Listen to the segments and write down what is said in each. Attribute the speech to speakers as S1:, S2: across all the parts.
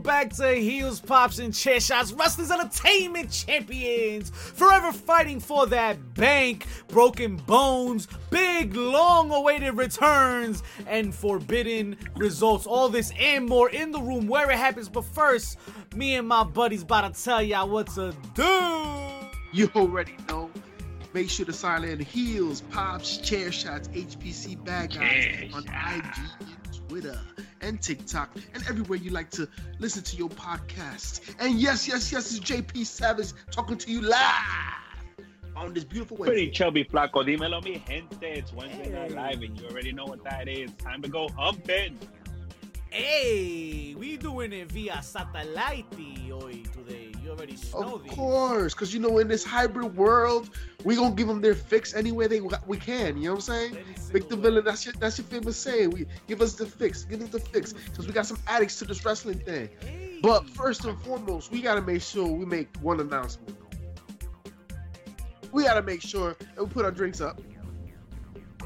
S1: Welcome back to Heels, Pops, and Chair Shots, Wrestlers Entertainment Champions. Forever fighting for that bank, broken bones, big, long awaited returns, and forbidden results. All this and more in the room where it happens. But first, me and my buddies about to tell y'all what to do.
S2: You already know. Make sure to sign in Heels, Pops, Chair Shots, HPC Bad Guys on IG, Twitter, and TikTok, and everywhere you like to listen to your podcast. And yes, yes, yes, it's JP Savage talking to you live on this beautiful
S3: Pretty
S2: Wednesday.
S3: chubby flaco. Dímelo, mi gente. It's Wednesday Night Live, and you already know what that is. Time to go humping.
S1: Hey, we doing it via satellite hoy today. You already know this.
S2: Of
S1: this.
S2: course, because you know, in this hybrid world, we gonna give them their fix any way they we can. You know what I'm saying? Victor
S1: way.
S2: Villain, that's your that's your famous saying. We give us the fix, give us the fix, because we got some addicts to this wrestling thing.
S1: Hey.
S2: But first and foremost, we gotta make sure we make one announcement. We gotta make sure that we put our drinks up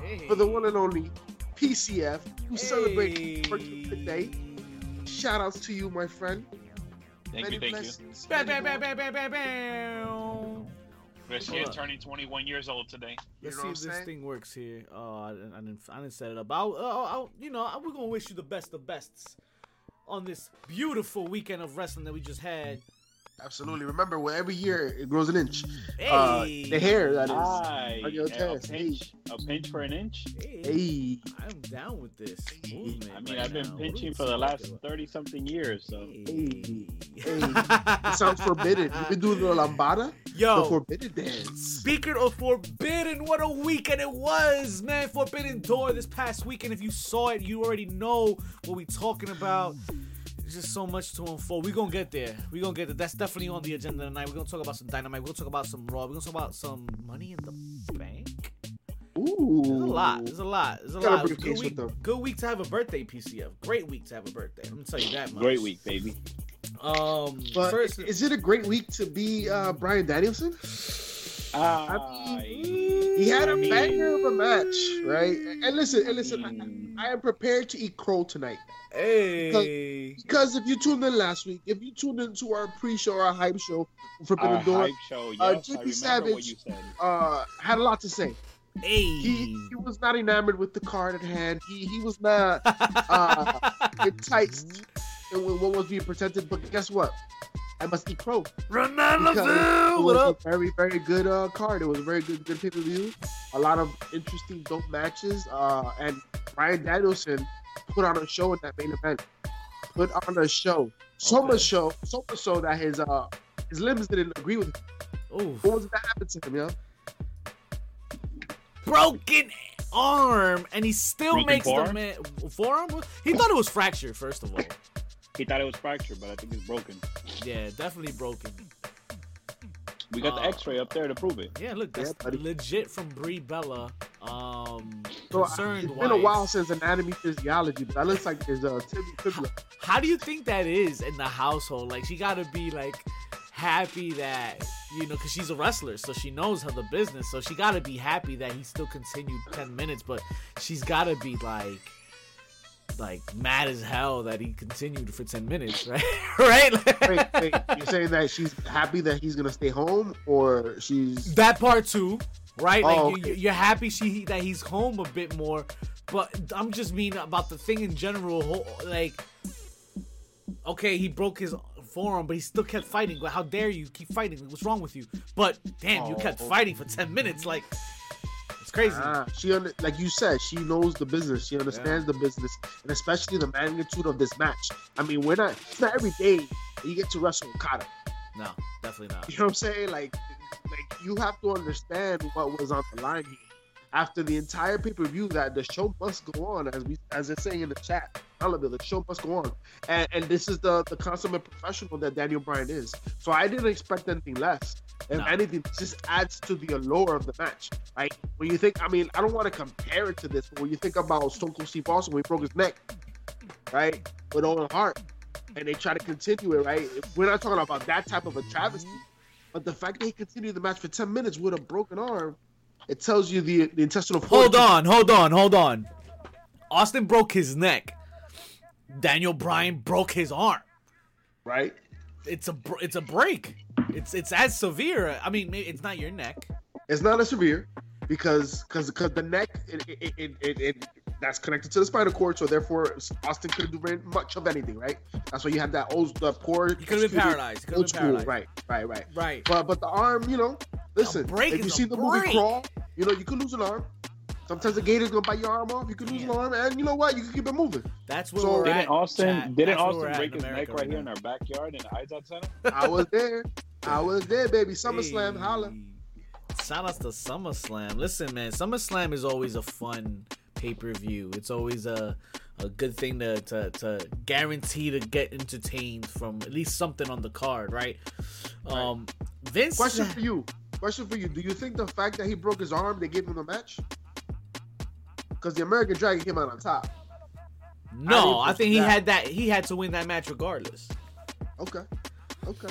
S1: Hey.
S2: for the one and only PCF who celebrated
S1: Hey.
S2: his birthday today. Shout outs to you, my friend.
S3: Thank
S2: Many
S3: you, thank you.
S2: blessings,
S1: Bam,
S2: many
S1: bam, bam,
S2: more.
S1: bam, bam, bam, bam.
S3: Rashid
S1: Hold up.
S3: turning 21 years old today.
S2: You
S1: Let's
S2: know
S1: see
S2: what
S1: if
S2: I'm
S1: this thing works here. Oh, I, didn't- I didn't, I didn't set it up. I'll, uh, I'll, I'll, you know, we're gonna wish you the best of bests on this beautiful weekend of wrestling that we just had.
S2: Absolutely. Remember, well, every year it grows an inch.
S1: Hey,
S2: Uh, the hair, that is.
S3: Aye,
S2: on your
S3: a
S2: chest.
S3: pinch, a pinch for an inch.
S1: Hey,
S2: Hey.
S1: I'm down with this movement.
S3: I mean,
S1: right
S3: I've been
S1: now.
S3: Pinching
S1: we
S3: for the last 30 something years, so.
S1: Hey.
S2: It sounds forbidden. You've been doing the lambada,
S1: Yo, the
S2: forbidden dance.
S1: Speaking of Forbidden, what a weekend it was, man! Forbidden Door this past weekend. If you saw it, you already know what we're talking about. There's just so much to unfold. We're gonna get there. We're gonna get there. That's definitely on the agenda tonight. We're gonna talk about some dynamite. We're gonna talk about some raw. We're gonna talk about some money in the bank.
S2: Ooh.
S1: There's a lot. There's a lot. There's a
S2: Got
S1: lot. It a
S2: briefcase
S1: good
S2: with
S1: week.
S2: them.
S1: Good week to have a birthday, PCF. Great week to have a birthday. I'm gonna tell you that much.
S3: Great week, baby.
S1: Um,
S2: But
S1: first,
S2: is it a great week to be uh, Bryan Danielson? He had a banger of a match, right? And listen, and listen. I, I am prepared to eat crow tonight.
S1: hey,
S2: Because if you tuned in last week, if you tuned into our pre-show, our hype show, Forbidden
S3: Our
S2: Door,
S3: hype show, yes,
S2: uh,
S3: I
S2: Jimmy Savage- uh, had a lot to say.
S1: hey.
S2: He, he was not enamored with the card at hand. He he was not uh, enticed with what was being presented. But guess what? I must eat crow.
S1: Run out of
S2: Because It
S1: What
S2: was
S1: up?
S2: a very, very good uh, card. It was a very good, good pay per view. A lot of interesting, dope matches. Uh, and Bryan Danielson put on a show in that main event. Put on a show. So
S1: Okay.
S2: much show, so much so that his uh his limbs didn't agree with him.
S1: Oof.
S2: What was that happen to him, yo?
S1: broken arm, and he still
S3: Broken
S1: makes the
S3: forearm?
S1: man forearm. He thought it was fractured. First of all,
S3: He thought it was fractured, but I think it's broken.
S1: yeah, definitely broken.
S3: We got the
S1: Uh,
S3: X-ray up there to prove it.
S1: Yeah, look, that's
S2: Yeah,
S1: legit from Brie Bella. Um,
S2: So uh,
S1: concerned
S2: it's been a while since anatomy physiology, but that looks like there's a tibia.
S1: How do you think that is in the household? Like, she got to be like happy that you know, because she's a wrestler, so she knows how the business. So she got to be happy that he still continued ten minutes, but she's got to be like. Like mad as hell that he continued for ten minutes, right? right?
S2: Wait, wait, you're saying that she's happy that he's gonna stay home, or she's
S1: that part too, right? Like
S2: Oh,
S1: you,
S2: okay.
S1: you're happy she that he's home a bit more, but I'm just mean about the thing in general. Like, okay, he broke his forearm, but he still kept fighting. But how dare you keep fighting? What's wrong with you? But damn, you kept
S2: Oh.
S1: fighting for ten minutes. Like, crazy.
S2: Ah, she under, like you said, she knows the business. She understands the business, and especially the magnitude of this match. I mean, we're not. It's not every day you get to wrestle Okada.
S1: no, definitely not.
S2: You know what I'm saying? Like, like you have to understand what was on the line here. After the entire pay per view, that the show must go on, as we as they're saying in the chat. I love it. The show must go on, and and this is the the consummate professional that Daniel Bryan is. So I didn't expect anything less. If
S1: No.
S2: anything, it just adds to the allure of the match. Like when you think, I mean, I don't want to compare it to this, but when you think about Stone Cold Steve Austin when he broke his neck, right, with Owen Hart, and they try to continue it, right? We're not talking about that type of a travesty, but the fact that he continued the match for ten minutes with a broken arm, it tells you the the intestinal.
S1: Hold on, hold on, hold on. Austin broke his neck. Daniel Bryan broke his arm.
S2: right?
S1: It's a it's a break. It's it's as severe. I mean, it's not your neck.
S2: It's not as severe because because because the neck it, it, it, it, it that's connected to the spinal cord, so therefore Austin couldn't do very much of anything, right? That's why you had that old the poor.
S1: You could have been paralyzed.
S2: Old
S1: been
S2: school,
S1: paralyzed.
S2: right, right, right.
S1: Right.
S2: But but the arm, you know, listen. if you see the movie. Crawl, you know you could lose an arm. Sometimes the gator's gonna bite your arm off. You could lose
S1: Yeah.
S2: an arm, and you know what? You can keep it moving.
S1: That's where
S2: So-
S1: we're
S3: Didn't
S1: at.
S3: Austin
S1: chat.
S3: didn't
S1: That's
S3: Austin
S1: we're at
S3: break his
S1: America
S3: neck right here in our backyard in the Izod Center?
S2: I was there. I was there, baby. SummerSlam,
S1: Hey.
S2: holla.
S1: Shout out to SummerSlam. Listen, man, SummerSlam is always a fun pay per view. It's always a a good thing to, to to guarantee to get entertained from at least something on the card, right? Um, Vince.
S2: Question for you. Question for you. Do you think the fact that he broke his arm, they gave him the match? Because the American Dragon came out on top.
S1: No,
S2: I
S1: I think he
S2: that.
S1: had that. He had to win that match regardless.
S2: Okay. Okay.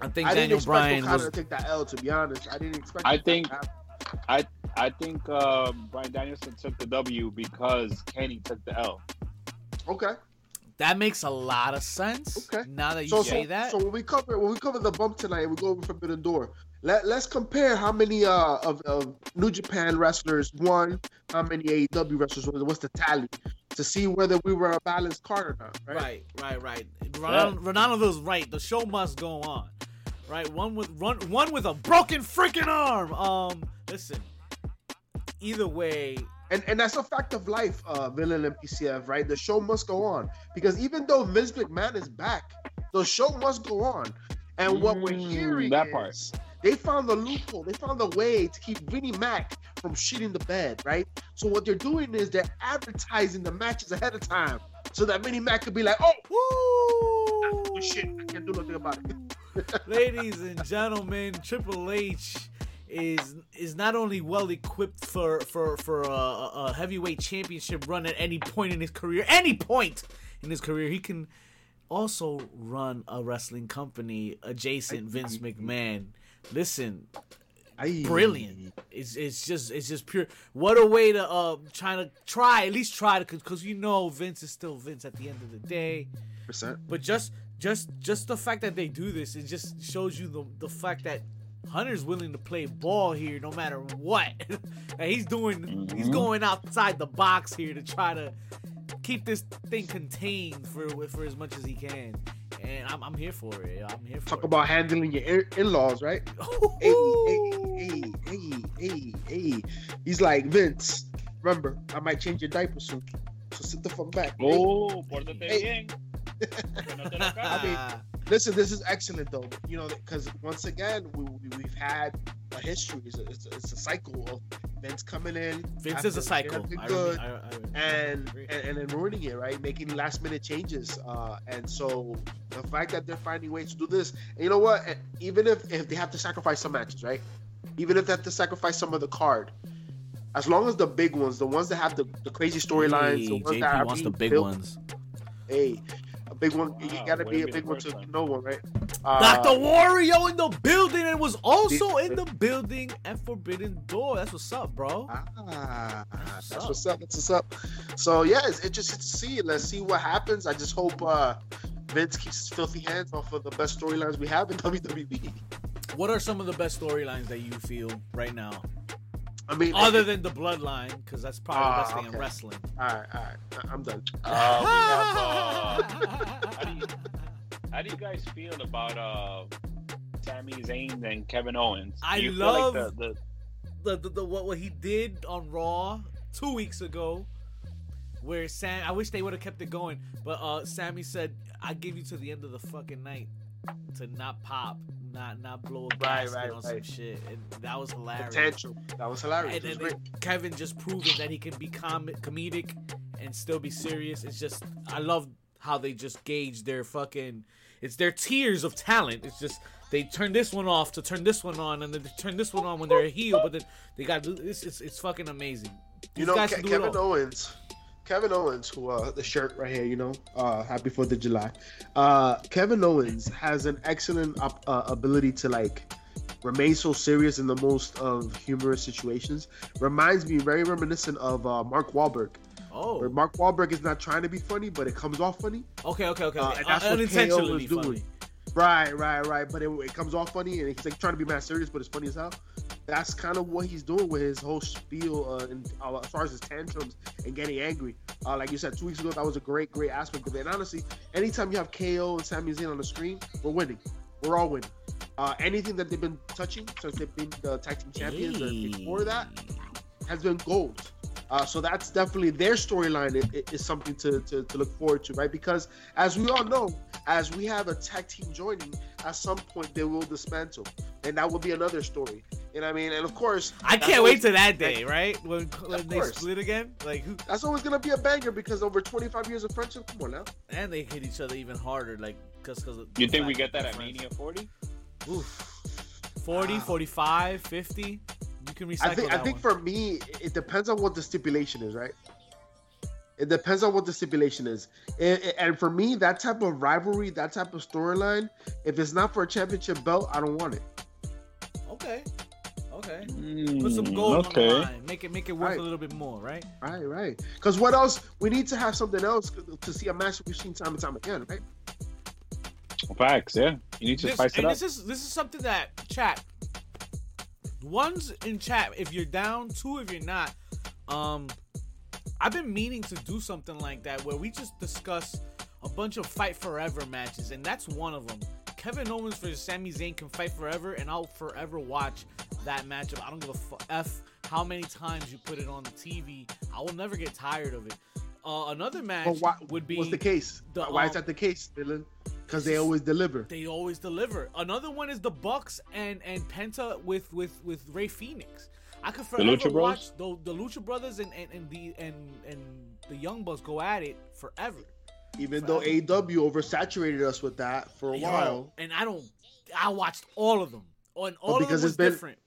S1: I think
S2: I didn't
S1: Daniel
S2: expect
S1: Bryan
S2: Okada
S1: was.
S2: to take that L. To be honest, I didn't expect.
S3: I
S2: that
S3: think-
S2: to happen.
S3: I think uh, Bryan Danielson took the W because Kenny took the L.
S2: Okay.
S1: That makes a lot of sense.
S2: Okay.
S1: Now that you
S2: So,
S1: say
S2: so,
S1: that,
S2: so when we cover when we cover the bump tonight, and we go over Forbidden Door. Let Let's compare how many uh of, of New Japan wrestlers won, how many AEW wrestlers won. What's the tally to see whether we were a balanced card or not? Right.
S1: Right, right, right. Ronaldo, Ronaldo's right. The show must go on. Right, one with run, one with a broken freaking arm. Um, listen. Either way,
S2: And and that's a fact of life, uh, villain and PCF, right? The show must go on because even though Vince McMahon is back, the show must go on. And what we're
S3: Mm,
S2: hearing
S3: that
S2: is
S3: part.
S2: they found the loophole, they found the way to keep Vinnie Mac from shitting the bed, right? So what they're doing is they're advertising the matches ahead of time, so that Vinnie Mac could be like, "Oh,
S1: woo!
S2: Shit, I can't do nothing about it."
S1: Ladies and gentlemen, Triple H is is not only well equipped for for for a, a heavyweight championship run at any point in his career, any point in his career, he can also run a wrestling company adjacent Vince McMahon. Listen, brilliant. It's it's just it's just pure. What a way to uh try to try at least try to because you know Vince is still Vince at the end of the day.
S2: Percent.
S1: But just just just the fact that they do this, it just shows you the the fact that Hunter's willing to play ball here no matter what. and he's doing he's
S3: Mhm.
S1: going outside the box here to try to keep this thing contained for for as much as he can. And I'm, I'm here for it. I'm here for
S2: Talk
S1: it.
S2: about handling your in- in-laws, right? Hey, hey, hey, hey, hey, hey. He's like Vince. Remember, I might change your diaper soon. So sit the fuck back. Hey,
S3: Oh, pórtate
S2: Hey.
S3: bien. Que no te lo
S2: I mean, listen, this is excellent though. You know, because once again, we, we we've had a history. It's a, it's a, it's a cycle of Vince coming in.
S1: Vince is a cycle.
S2: everything
S1: I,
S2: good,
S1: I, I,
S2: and,
S1: agree.
S2: and and then ruining it, right? Making last minute changes. Uh, and so the fact that they're finding ways to do this, and you know what? And Even if if they have to sacrifice some matches, right? Even if they have to sacrifice some of the card, as long as the big ones, the ones that have the, the crazy storylines, the
S1: Hey,
S2: ones that
S1: JP
S2: are
S1: wants the big
S2: built,
S1: ones.
S2: Hey, a big one. You
S3: Wow,
S2: gotta be a big one to
S3: one.
S2: know one, right? Uh,
S1: Dr. Wario in the building and was also in the building at Forbidden Door. That's what's up, bro.
S2: Ah,
S1: That's
S2: that's
S1: what's
S2: what's up. That's what's up. So yeah, it's interesting to see. Let's see what happens. I just hope uh, Vince keeps his filthy hands off of the best storylines we have in WWE.
S1: What are some of the best storylines that you feel right now?
S2: I mean,
S1: Other than the bloodline, because that's probably the
S2: Ah,
S1: best thing in wrestling.
S2: all right, all right, I- I'm done.
S3: Uh, we have. Uh, how do you how do you guys feel about uh, Sami Zayn and Kevin Owens? Do
S1: I
S3: you
S1: love-
S3: feel like the, the
S1: the, the, the what, what he did on Raw two weeks ago, where Sam, I wish they would have kept it going, but uh, Sami said, "I give you to the end of the fucking night to not pop, not not blow a
S2: Right,
S1: gasket
S2: right,
S1: on some shit," and that was hilarious.
S2: tantrum. That was hilarious.
S1: And
S2: was
S1: then. Kevin just proving that he can be com- comedic and still be serious. It's just I love how they just gauge their fucking. It's their tiers of talent. It's just they turn this one off to turn this one on, and then they turn this one on when they're a heel. But then they got this. it's, it's fucking amazing.
S2: You know, Ke-
S1: can do it
S2: Kevin. Owens. Kevin Owens, who uh, the shirt right here, you know, uh, happy Fourth of July. Uh, Kevin Owens has an excellent op- uh, ability to like remain so serious in the most of humorous situations. Reminds me very reminiscent of uh, Mark Wahlberg.
S1: Oh.
S2: Where Mark Wahlberg is not trying to be funny, but it comes off funny.
S1: Okay, okay, okay.
S2: Uh, and that's what
S1: unintentionally
S2: KO is doing.
S1: funny.
S2: Right, right, right. But it, it comes off funny, and he's like trying to be mad serious, but it's funny as hell. That's kind of what he's doing with his whole spiel, uh, in, uh, as far as his tantrums and getting angry. Uh, like you said two weeks ago, that was a great, great aspect of it. And honestly, anytime you have KO and Sami Zayn on the screen, we're winning. We're all winning. Uh, anything that they've been touching since they've been the tag team champions or before that has been gold. Uh, so that's definitely their storyline is, is something to, to, to look forward to, right? Because as we all know, as we have a tag team joining, at some point they will dismantle, and that will be another story. You know what I mean? And of course,
S1: I can't
S2: always-
S1: wait to that day, right? When, when they
S2: course.
S1: split again, like who?
S2: That's always gonna be a banger because over 25 years of friendship. Come on now.
S1: And they hit each other even harder, like because because.
S3: You think we get that at Mania 40?
S1: Oof. 40,
S2: Wow.
S1: 45, 50. You can recycle
S2: I think I think
S1: one.
S2: for me, it depends on what the stipulation is, right? It depends on what the stipulation is, and, and for me, that type of rivalry, that type of storyline, if it's not for a championship belt, I don't want it.
S1: Okay. Okay. Put some gold
S3: Mm, okay.
S1: on the line. Make it make it worth
S2: Right.
S1: a little bit more, right?
S2: Right, right. Because what else? We need to have something else to see a match we've seen time and time again, right?
S3: Facts, yeah. You need to
S1: This,
S3: spice it
S1: and
S3: up.
S1: this is this is something that chat. One's in chat if you're down, two if you're not. Um, I've been meaning to do something like that where we just discuss a bunch of fight forever matches, and that's one of them. Kevin Owens versus Sami Zayn can fight forever, and I'll forever watch that matchup. I don't give a f how many times you put it on the TV. I will never get tired of it. Uh, another match
S2: But why,
S1: would be
S2: what's the case?
S1: the,
S2: why is
S1: um,
S2: that the case, Dylan? Because they always deliver.
S1: they always deliver. Another one is the Bucks and and Penta with with with Rey Fénix. I could forever
S3: Lucha Bros?
S1: watch the, the Lucha Brothers and, and, and the and and the Young Bucks go at it forever.
S2: Even though AW oversaturated us with that for a
S1: Yo,
S2: while.
S1: and I don't. I watched all of them, and all of them
S2: because
S1: was
S2: it's been-
S1: different.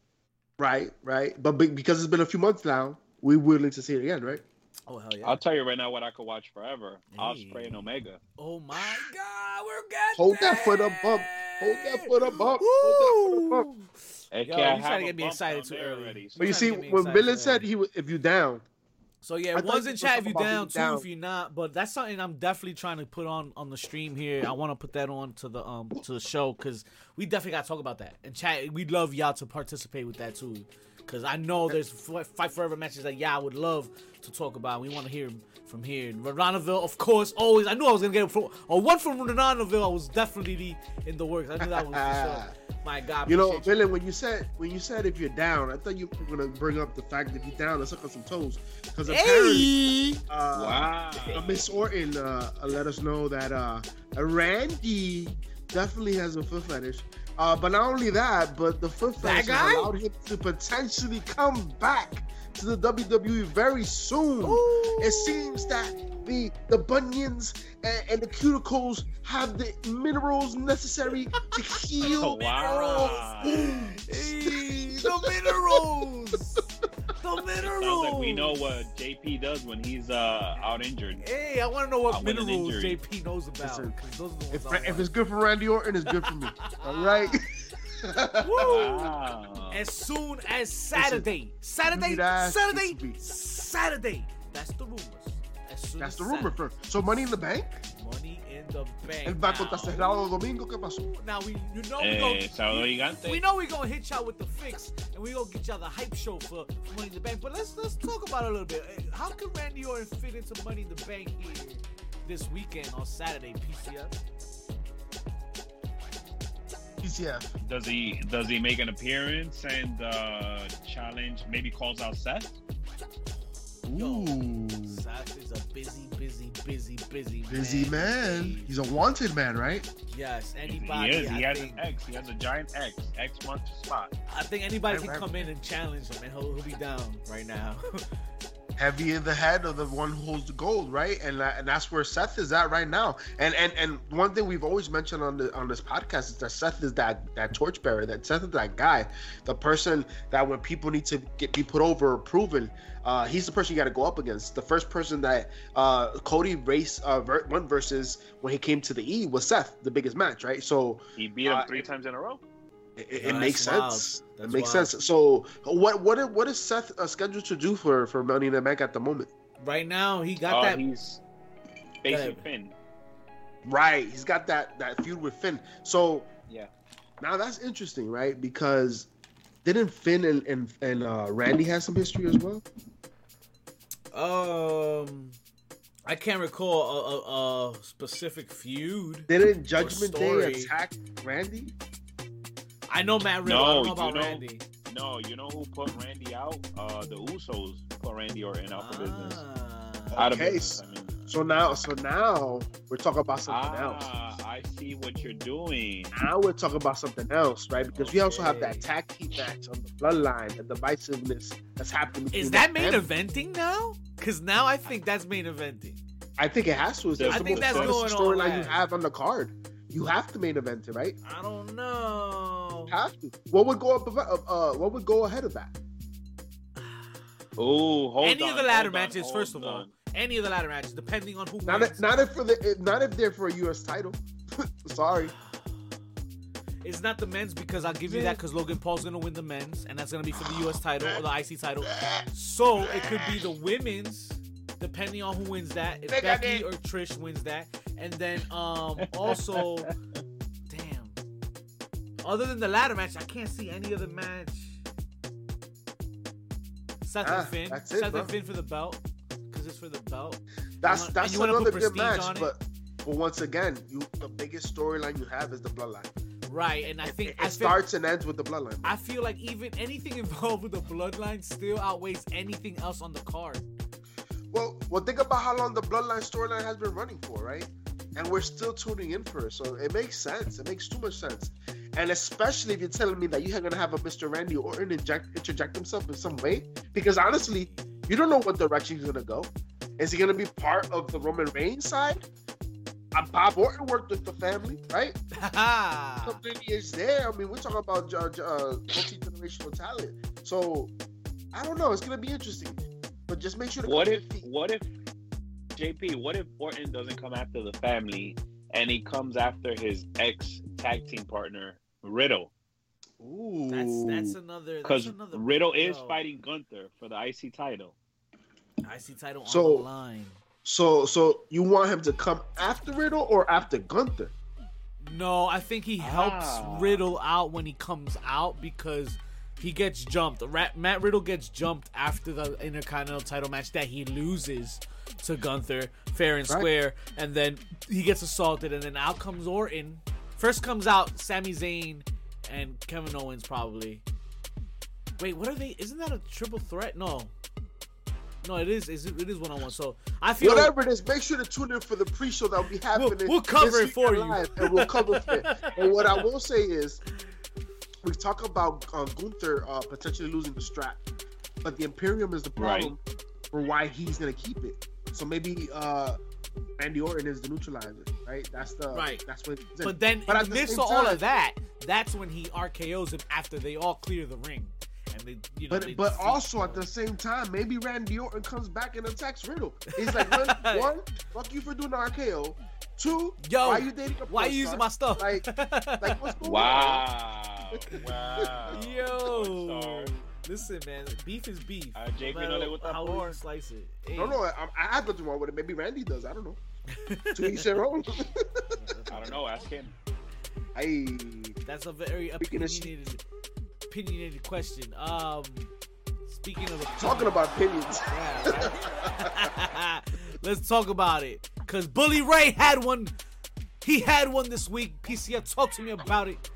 S2: Right, right. But be- because it's been a few months now, we're willing to see it again, right?
S1: Oh hell yeah!
S3: I'll tell you right now what I could watch forever.
S1: Hey.
S3: Ospreay and Omega.
S1: oh my God, we're getting
S2: Hold that foot up, bump. Hold that foot up, bump. Hold that foot up, bump.
S3: Hey,
S1: Yo,
S3: kid, I
S1: you trying to get me excited too early.
S3: already.
S2: But you
S1: trying
S2: see,
S1: to get me
S2: when
S1: excited
S2: Billy said he was, if you down,
S1: So yeah,
S2: I thought
S1: one's in chat if you down,
S2: being
S1: two
S2: down.
S1: if you're not. But that's something I'm definitely trying to put on on the stream here. I want to put that on to the um to the show because we definitely got to talk about that. And chat, we'd love y'all to participate with that too. Because I know there's f- fight forever matches that y'all would love to talk about. We want to hear from here. Ronaldville, of course, always. I knew I was gonna get it from, or one from Ronaldville. I was definitely in the works. I knew that was for sure. My God,
S2: you know,
S1: appreciate
S2: Billy, when you said when you said if you're down, I thought you were gonna bring up the fact that if you're down, let's suck on some toes. Because apparently,
S1: Hey,
S2: uh,
S3: Wow.
S2: uh, Miss Orton uh, uh, let us know that uh, Randy definitely has a foot fetish. Uh, but not only that, but the foot
S1: That
S2: fetish
S1: guy?
S2: allowed him to potentially come back to the WWE very soon.
S1: Ooh.
S2: It seems that the the bunions and, and the cuticles have the minerals necessary to heal.
S3: Oh, wow.
S1: Hey, the minerals. The minerals.
S3: Sounds like we know what JP does when he's uh, out injured.
S1: Hey, I want to know what
S3: Out
S1: minerals. JP knows about.
S2: Listen,
S1: 'cause those are
S2: If, if it's good for Randy Orton, it's good for me. All right.
S1: Woo!
S3: Wow.
S1: As soon as Saturday, Saturday,
S2: need
S1: Saturday. Saturday. That's the rumors. As soon
S2: That's
S1: as
S2: the rumor
S1: Saturday.
S2: for. So Money in the Bank.
S1: Money in the bank.
S2: El banco está
S1: now.
S2: cerrado domingo. ¿Qué pasó?
S1: Now we, you know, we
S3: Eh,
S1: go.
S3: sábado gigante.
S1: We know we gonna hit y'all with the fix, and we gonna get y'all the hype show for, for Money in the Bank. But let's let's talk about it a little bit. Eh, How can Randy Orton fit into Money in the Bank here this weekend on Saturday, PCF?
S2: PCF.
S3: Does he does he make an appearance and uh, challenge? Maybe calls out Seth.
S1: Yo,
S2: Ooh.
S1: Seth is a busy, busy, busy, busy,
S2: Busy man.
S1: these days.
S2: He's a wanted man, right?
S1: Yes, Anybody?
S3: He is. He
S1: I
S3: has
S1: think,
S3: an X. He has a giant X. X wants to spot.
S1: I think anybody
S2: Right,
S1: can
S2: right.
S1: come in and challenge him, and he'll, he'll be down right now.
S2: Heavy in the head of the one who holds the gold, right? And that, and that's where Seth is at right now. And and and one thing we've always mentioned on the on this podcast is that Seth is that that torchbearer. That Seth is that guy, the person that when people need to get be put over or proven, uh, he's the person you got to go up against. The first person that uh, Cody race uh, ver- went versus when he came to the E was Seth, the biggest match, right? So
S3: He beat him
S2: Uh,
S3: three times in a row.
S2: It, it makes
S1: wild.
S2: sense.
S1: That's
S2: it makes
S1: wild.
S2: sense. So what what is, what is Seth uh, scheduled to do for for Money in the Bank at the moment?
S1: Right now, he got
S3: Oh,
S1: that.
S3: he's facing
S1: ahead.
S3: Finn.
S2: Right. He's got that that feud with Finn. So
S3: Yeah.
S2: now that's interesting, right? Because didn't Finn and and, and uh, Randy have some history as well?
S1: Um, I can't recall a, a, a specific feud.
S2: Didn't Judgment. Day attack Randy?
S1: I know Matt Riddle. I
S3: No,
S1: don't know
S3: you
S1: about
S3: know-
S1: Randy.
S3: No, you know who put Randy out? Uh, the Usos put Randy Orton out for business.
S1: Ah.
S3: Out of
S2: Okay,
S3: business, I mean.
S2: So now, so now we're talking about something else.
S3: Ah, I see what you're doing.
S2: Now we're talking about something else, right? Because we also have that
S1: Okay.
S2: tag team match on the bloodline, and the divisiveness that's happening.
S1: Is that main
S2: family.
S1: eventing now? Because now I think that's main eventing.
S2: I think it has to. It's
S3: I
S2: the
S3: think
S2: most
S3: that's
S2: honest
S1: going on
S2: storyline you have on the card. You have to main event it, right?
S1: I don't know.
S2: You have to. What would go up? Uh, what would go ahead of that?
S3: Oh, hold
S1: Any
S3: on,
S1: of the ladder
S3: hold on,
S1: matches, first of
S3: hold
S1: all.
S3: on.
S1: Any of the ladder matches, depending on who
S2: Not
S1: wins.
S2: if, not if for the not if they're for a U.S. title. Sorry.
S1: It's not the men's because I'll give you that because Logan Paul's gonna win the men's, and that's gonna be for the U.S. title or the IC title. So it could be the women's, depending on who wins that. If
S2: Nigga,
S1: Becky or Trish wins that, and then um also, damn. Other than the ladder match, I can't see any other match. Seth
S2: Ah,
S1: and Finn,
S2: that's it,
S1: Seth
S2: bro.
S1: and Finn for the belt, because it's for the belt.
S2: That's
S1: wanna-
S2: that's another good match, but but once again, you the biggest storyline you have is the bloodline.
S1: Right, and I think
S2: It,
S1: I
S2: it
S1: feel-
S2: starts and ends with the bloodline.
S1: I feel like even anything involved with the bloodline still outweighs anything else on the card.
S2: Well, well, think about how long the bloodline storyline has been running for, right? And we're still tuning in for it, so it makes sense. It makes too much sense, and especially if you're telling me that you're gonna have a Mr. Randy Orton inject, interject himself in some way, because honestly, you don't know what direction he's gonna go. Is he gonna be part of the Roman Reigns side? Uh, Bob Orton worked with the family, right?
S1: Haha.
S2: Something is there. I mean, we're talking about uh, uh, multi generational talent, so I don't know. It's gonna be interesting, but just make sure to
S3: What if? What if? JP, what if Orton doesn't come after the family and he comes after his ex tag team partner Riddle?
S2: Ooh.
S1: That's that's another.
S3: Because
S1: That's another.
S3: Riddle is
S1: yo,
S3: fighting Gunther for the IC title.
S1: IC title
S2: So-
S1: on the line.
S2: So, so you want him to come after Riddle or after Gunther?
S1: No, I think he helps
S3: Ah.
S1: Riddle out when he comes out because he gets jumped. Matt Riddle gets jumped after the Intercontinental title match that he loses to Gunther, fair and
S2: Right.
S1: square, and then he gets assaulted, and then out comes Orton. First comes out Sami Zayn and Kevin Owens probably. Wait, what are they? Isn't that a triple threat? No. No, it is. Is it is one on one. So I feel
S2: Whatever it is, make sure to tune in for the pre-show that will be happening.
S1: we'll cover it for you.
S2: live, and we'll cover it. And what I will say is, we talk about uh, Gunther uh, potentially losing the strap, but the Imperium is the problem for why he's gonna keep it. So maybe uh, Randy Orton is the neutralizer, right? That's the
S1: Right.
S2: That's what.
S1: But then
S2: But
S1: in the
S2: the
S1: midst of all of that, that's when he RKO's him after they all clear the ring, and they, you know.
S2: But
S1: they
S2: but also at the same time, maybe Randy Orton comes back and attacks Riddle. He's like, one, one fuck you for doing the RKO. Two,
S1: Yo,
S2: why you dating a
S1: why
S2: porn
S1: you using my stuff?
S2: Like, like what's going on?
S3: Wow! Wow!
S1: Yo, listen, man, beef is beef.
S3: Uh, JP
S1: no matter
S3: know they with that
S1: how
S3: porn.
S1: you slice it. Hey,
S2: No, no, I, I have nothing wrong with it. Maybe Randy does. I don't know. To each their own.
S3: I don't know. Ask him.
S2: Hey,
S1: that's a very
S2: Speaking of shit.
S1: opinionated, opinionated question. Um, speaking of
S2: talking about opinions.
S1: Yeah, right? Let's talk about it. Cause Bully Ray had one. He had one this week. PCF, talk to me about it.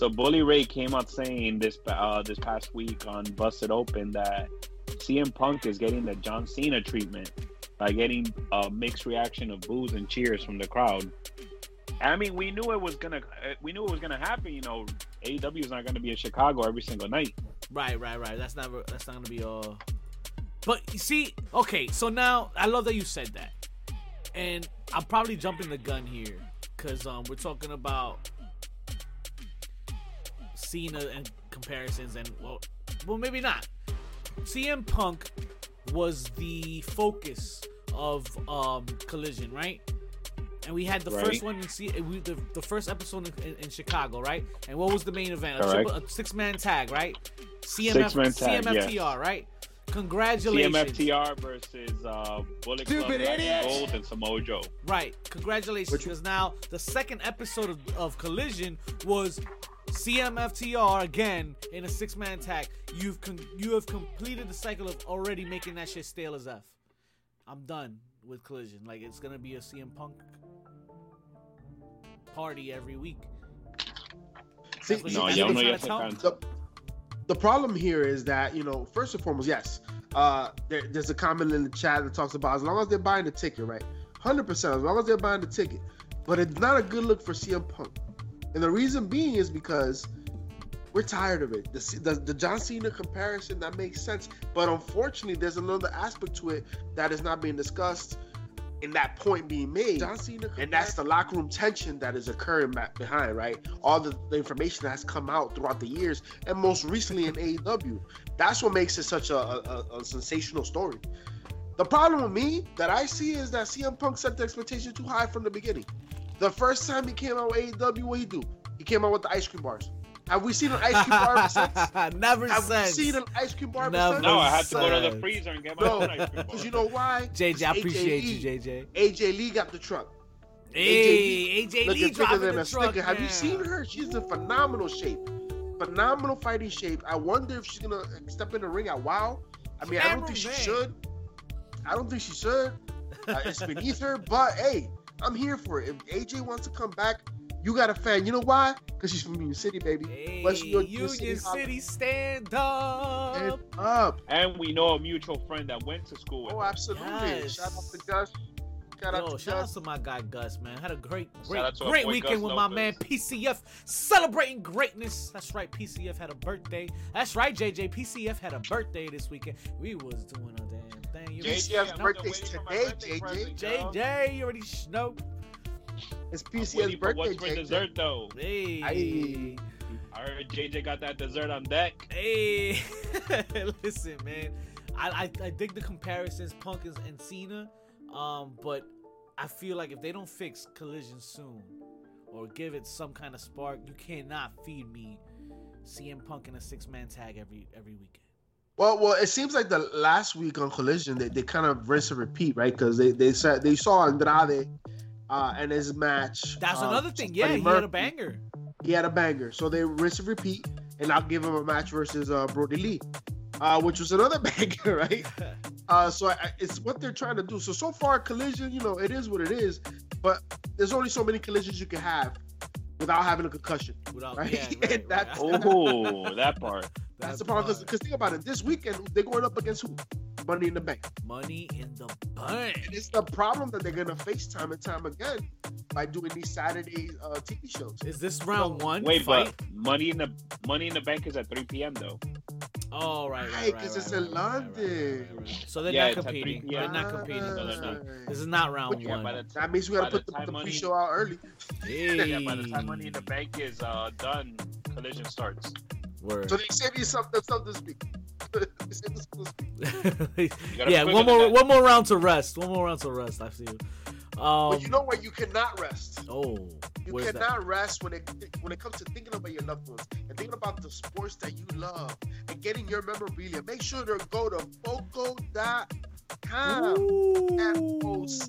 S3: So Bully Ray came out saying this uh, this past week on Busted Open that CM Punk is getting the John Cena treatment by getting a mixed reaction of boos and cheers from the crowd. I mean, we knew it was gonna uh, we knew it was gonna happen. You know, AEW is not gonna be in Chicago every single night.
S1: Right, right, right. That's not. That's not gonna be all. But you see, okay. So now I love that you said that, and I'm probably jumping the gun here, cause um we're talking about Cena and comparisons, and well, well maybe not. CM Punk was the focus of um Collision, right? And we had the
S3: Right.
S1: first one in C- we, the, the first episode in, in, in Chicago, right? And what was the main event? A, triple, a six man tag, right? CMF,
S3: Six-man tag,
S1: CMFTR,
S3: yes.
S1: right? Congratulations.
S3: CMFTR versus uh, Bullet Club
S4: Stupid
S3: Black and
S4: idiot.
S3: Gold and Samoa Joe.
S1: Right. Congratulations.
S2: Which-
S1: Because now the second episode of, of Collision was CMFTR again in a six man tag. You've con- you have completed the cycle of already making that shit stale as F. I'm done with Collision. Like it's gonna be a CM Punk party every week.
S2: See,
S1: That's what
S3: No,
S1: you-
S3: yo
S1: that's
S3: no
S2: the, problem here is that you know first and foremost yes uh there, there's a comment in the chat that talks about as long as they're buying the ticket right? 100% as long as they're buying the ticket. But it's not a good look for CM Punk. And the reason being is because we're tired of it. The, the, the John Cena comparison that makes sense. But unfortunately there's another aspect to it that is not being discussed in that point being made and that's the locker room tension that is occurring back behind right all the, the information that has come out throughout the years and most recently in AEW. That's what makes it such a, a, a sensational story. The problem with me that I see is that CM Punk set the expectation too high from the beginning. The first time he came out with AEW, what he do? He came out with the ice cream bars. Have we seen an ice cream bar ever since?
S1: Never
S2: Have we
S1: since.
S2: seen an ice cream bar
S1: Never.
S2: since?
S3: No, I had to go to the freezer and get my
S2: No,
S3: own ice cream bar.
S2: because you know why?
S1: JJ, I appreciate
S2: Lee-
S1: you, JJ.
S2: AJ Lee got the truck.
S1: Hey, AJ
S2: looking
S1: Lee
S2: bigger
S1: dropping
S2: than
S1: the
S2: a
S1: truck
S2: Snicker. Have you seen her? She's in phenomenal shape. Phenomenal fighting shape. I wonder if she's gonna step in the ring at WoW. I mean, I don't think she should. I don't think she should. Uh, it's beneath her, but hey, I'm here for it. If AJ wants to come back, you got a fan. You know why? Because she's from Union City, baby.
S1: Hey,
S2: West New York,
S1: Union
S2: City,
S1: City, stand up.
S2: Stand up.
S3: And we know a mutual friend that went to school with
S2: Oh, absolutely.
S1: Yes.
S2: Shout out to Gus. Shout out
S1: Yo,
S2: to
S1: shout out to my guy Gus, man. Had a great, great,
S3: out to our
S1: great weekend
S3: Gus
S1: with my man PCF celebrating greatness. That's right, PCF had a birthday. That's right, JJ. PCF had a birthday this weekend. We was doing a damn thing. You
S2: JJ,
S3: JJ,
S2: has birthday's
S3: waiting for my
S2: today,
S3: birthday
S2: JJ.
S3: present.
S1: JJ, you already know.
S2: It's
S3: I'm
S2: PC's
S3: waiting for
S2: birthday,
S3: what's for
S2: JJ.
S3: dessert though.
S1: Hey,
S2: Aye.
S3: I heard JJ got that dessert on deck.
S1: hey. Listen, man. I, I I dig the comparisons, Punk is and Cena, um, but I feel like if they don't fix Collision soon, or give it some kind of spark, you cannot feed me CM Punk in a six man tag every every weekend.
S2: Well, well, it seems like the last week on Collision they, they kind of rinse and repeat, right? Because they they said they saw Andrade uh, and his match.
S1: That's
S2: uh,
S1: another thing.
S2: Freddie
S1: Yeah, he had a banger.
S2: He had a banger, so they risk and repeat, and I'll give him a match versus uh, Brody Lee, uh, which was another banger, right? Uh, so I, I- it's what they're trying to do. So so far, Collision, you know, it is what it is, but there's only so many collisions you can have without having a concussion.
S1: Without,
S2: Right?
S1: yeah, right, right.
S2: That's-
S3: Oh, that part.
S2: That's the problem.
S1: part.
S2: Because think about it, this weekend they're going up against who? Money in the Bank.
S1: Money in the bank.
S2: And it's the problem that they're gonna face time and time again by doing these Saturday uh, TV shows.
S1: Is this round one?
S3: Wait,
S1: fight?
S3: but money in the money in the bank is at 3 p.m. though.
S1: Oh, right, right,
S2: Right,
S1: right.
S2: 'cause
S1: right,
S2: it's
S1: right,
S2: in
S1: right, right, right,
S2: London.
S1: right, right. So they're
S3: yeah,
S1: not competing.
S3: Three,
S1: yeah,
S3: they're
S1: not competing.
S3: No, they're not.
S1: This is not round
S2: Which-
S3: Yeah,
S1: one.
S3: by the
S2: That means we gotta
S3: By the
S2: put the,
S3: time
S2: the
S3: money-
S2: pre-show out early.
S1: Hey.
S3: yeah, by the time money in the bank is uh, done, collision starts.
S1: Word.
S2: So they save you some themselves this week. They saved us this week.
S3: You gotta
S1: yeah, one more one more round to rest. One more round to rest. I see you. Um,
S2: But you know where you cannot rest.
S1: oh,
S2: You
S1: where's that?
S2: cannot rest when it when it comes to thinking about your loved ones and thinking about the sports that you love and getting your memorabilia. Make sure to go to foco.com.
S1: Ooh.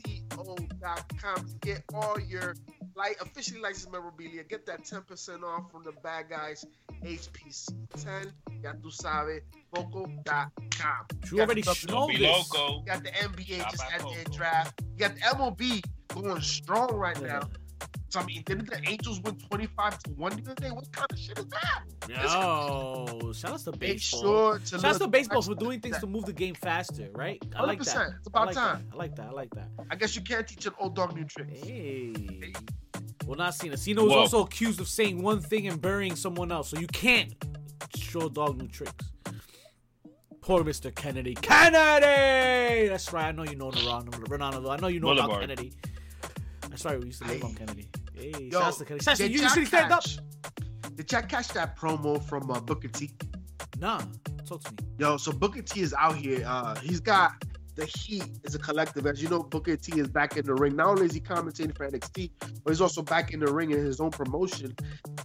S2: F-O-C-O.com to get all your like officially licensed memorabilia. Get that 10% off from the bad guys. HPC 10. Ya tu sabes. Foco.com.
S1: You already
S2: got
S1: know
S3: Don't be
S1: this.
S3: loco.
S2: You got the NBA just
S3: Stop
S2: had
S3: at
S2: their draft. You got the MLB going strong right
S1: Yeah.
S2: now. So I mean, didn't the Angels win 25 to 1 the other day? What kind of shit is that?
S1: Yo, shout out to
S2: Make
S1: baseball.
S2: sure to
S1: Shout out to
S2: look-
S1: baseball for doing things to move the game faster, right? I like that.
S2: 100%. It's
S1: I
S2: about
S1: like
S2: time.
S1: That. I like that. I like that.
S2: I guess you can't teach an old dog new tricks.
S1: Hey. Well, not Cena. Cena was
S3: Whoa.
S1: also accused of saying one thing and burying someone else, so you can't show dog new tricks. Poor Mr. Kennedy. Kennedy! That's right. I know you know Ronaldo. Ronaldo. I know you know about Kennedy. That's right. We used to live on Kennedy. Hey,
S2: Yo,
S1: to Kennedy. Shout out to
S2: did
S1: you.
S2: y'all
S1: City stand up.
S2: Did y'all catch that promo from uh, Booker T?
S1: Nah, talk to me.
S2: Yo, so Booker T is out here. Uh, he's got the Heat is a collective. As you know, Booker T is back in the ring. Not only is he commentating for NXT, but he's also back in the ring in his own promotion.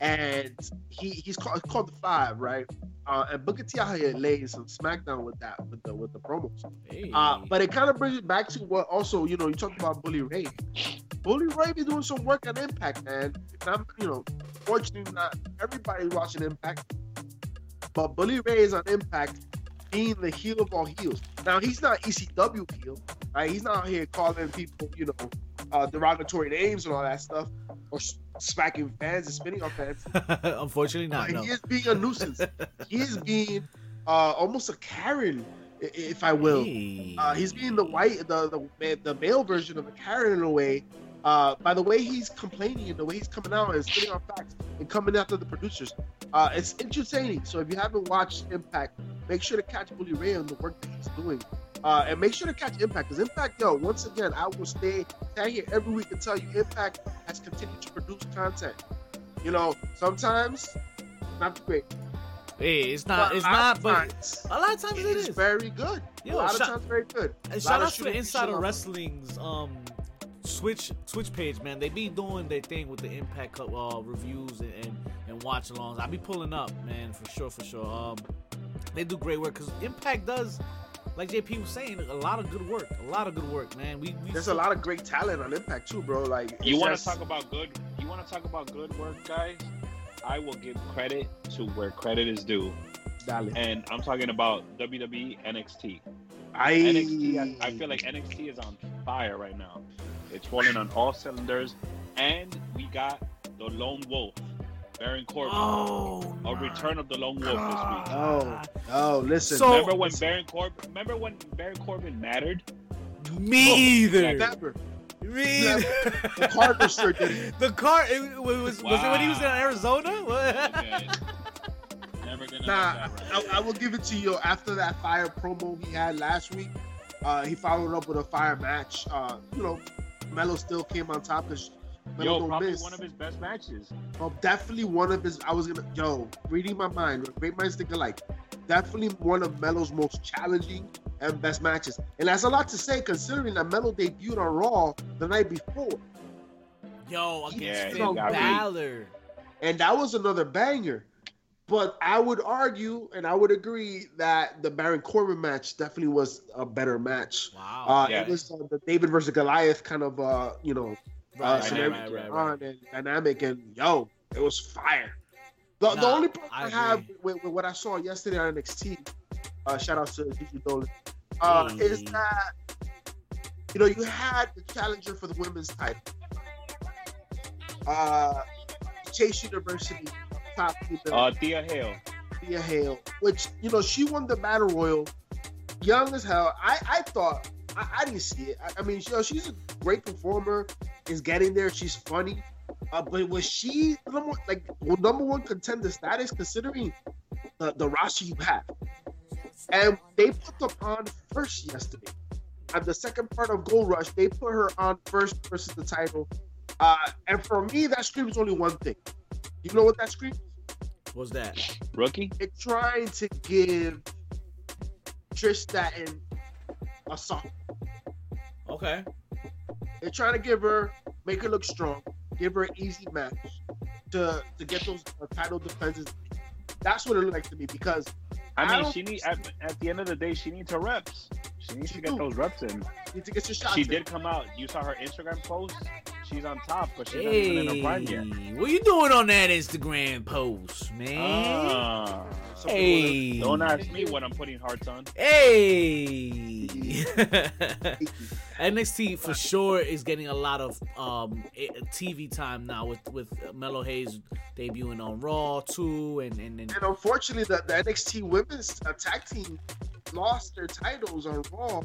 S2: And he he's called, called the Five, right? Uh, and Booker T out here laying some smackdown with that with the with the promos.
S1: Hey.
S2: Uh, but it kind of brings it back to what also you know you talked about Bully Ray. Bully Ray be doing some work on Impact, man. And I'm you know fortunately not everybody's watching Impact, but Bully Ray is on Impact, being the heel of all heels. Now he's not ECW heel, right? He's not out here calling people you know uh, derogatory names and all that stuff, or smacking fans and spitting on fans.
S1: Unfortunately, not.
S2: Uh,
S1: No.
S2: He is being a nuisance. he is being uh, almost a Karen, if I will.
S1: Hey.
S2: Uh, he's being the white, the, the the male version of a Karen in a way. Uh, by the way he's complaining and the way he's coming out and spitting on facts and coming after the producers, uh, it's entertaining. So if you haven't watched Impact, make sure to catch Bully Ray on the work that he's doing, uh, and make sure to catch Impact because Impact, yo, once again, I will stay stay here every week and tell you Impact has continued to produce content. You know, sometimes not great,
S1: hey, it's not.
S2: but
S1: It's not. But
S2: times,
S1: a lot of times
S2: it is very good.
S1: Yo,
S2: a lot
S1: shout-
S2: of times very good.
S1: And shout out to the
S2: shooting
S1: Insider Wrestling's um Switch switch page, man. They be doing their thing with the Impact Cup uh, reviews and, and, and watch alongs. I be pulling up, man, for sure, for sure. Um, they do great work because Impact does, like JP was saying, a lot of good work. A lot of good work, man. We, we
S2: There's a lot of great talent on Impact too, bro. Like
S3: You want to
S2: just-
S3: talk about good? You want to talk about good work, guys? I will give credit to where credit is due,
S2: Dale.
S3: and I'm talking about WWE NXT.
S2: I,
S3: NXT, I, I feel like NXT is on fire right now. It's rolling on all cylinders, and we got the Lone Wolf, Baron Corbin,
S1: Oh,
S3: a return of the Lone Wolf this week.
S2: Oh, oh, listen.
S1: So-
S3: Remember when Baron Corbin? Remember when Baron Corbin mattered?
S1: Me either.
S2: Never.
S1: Me
S2: Yeah. The Carter sure did it.
S1: The car it, was was, was it when he was in Arizona? What?
S3: Okay. Never gonna
S2: Nah, I. I will give it to you. After that fire promo he had last week, uh, he followed up with a fire match. Uh, you know, Melo still came on top because Melo
S3: Yo,
S2: don't
S3: probably
S2: miss.
S3: one of his best matches.
S2: Well, definitely one of his. I was gonna, yo, reading my mind. Great minds think alike. Definitely one of Melo's most challenging and best matches, and that's a lot to say considering that Melo debuted on Raw the night before,
S1: Yo, against
S2: he
S1: Finn
S2: got
S1: Balor.
S2: and that was another banger. But I would argue, and I would agree that the Baron Corbin match definitely was a better match.
S1: Wow.
S2: Uh,
S3: Yeah.
S2: It was uh, the David versus Goliath kind of, uh, you know, uh,
S1: right,
S2: scenario
S1: right, right, right, right.
S2: and dynamic, and yo, it was fire. The, the only problem
S1: I
S2: I, have with, with what I saw yesterday on NXT, uh, shout out to Gigi Dolin, uh,
S1: Hey.
S2: is that you know you had the challenger for the women's title, uh, Chase University top female,
S3: Uh, Thea Hail.
S2: Thea Hail, which you know she won the battle royal, young as hell. I I thought I, I didn't see it. I, I mean, you know, she's a great performer, is getting there. She's funny, uh, but was she number like well, number one contender status considering the the roster you have? And they put them on first yesterday. At the second part of Gold Rush, they put her on first versus the title. Uh, and for me, that screams only one thing. You know what that screams?
S1: What's that?
S3: Rookie?
S2: They're trying to give Trish Staten a song.
S1: Okay.
S2: They're trying to give her, make her look strong, give her an easy match to to get those uh, title defenses. That's what it looked like to me because I
S3: I mean,
S2: don't-
S3: she need at, at the end of the day, she needs her reps. She needs
S2: She
S3: to get
S2: do.
S3: those reps in.
S2: need to get your shots.
S3: She
S2: in.
S3: did come out. You saw her Instagram post. She's on top, but she's not even in her prime yet.
S1: what you doing on that Instagram post, man?
S2: Some
S1: hey,
S3: Don't ask me what I'm putting hearts on.
S1: Hey, NXT for sure is getting a lot of um, eh, TV time now with with Melo Hayes debuting on Raw too, and and, and
S2: And unfortunately, the, the NXT women's uh, tag team lost their titles on Raw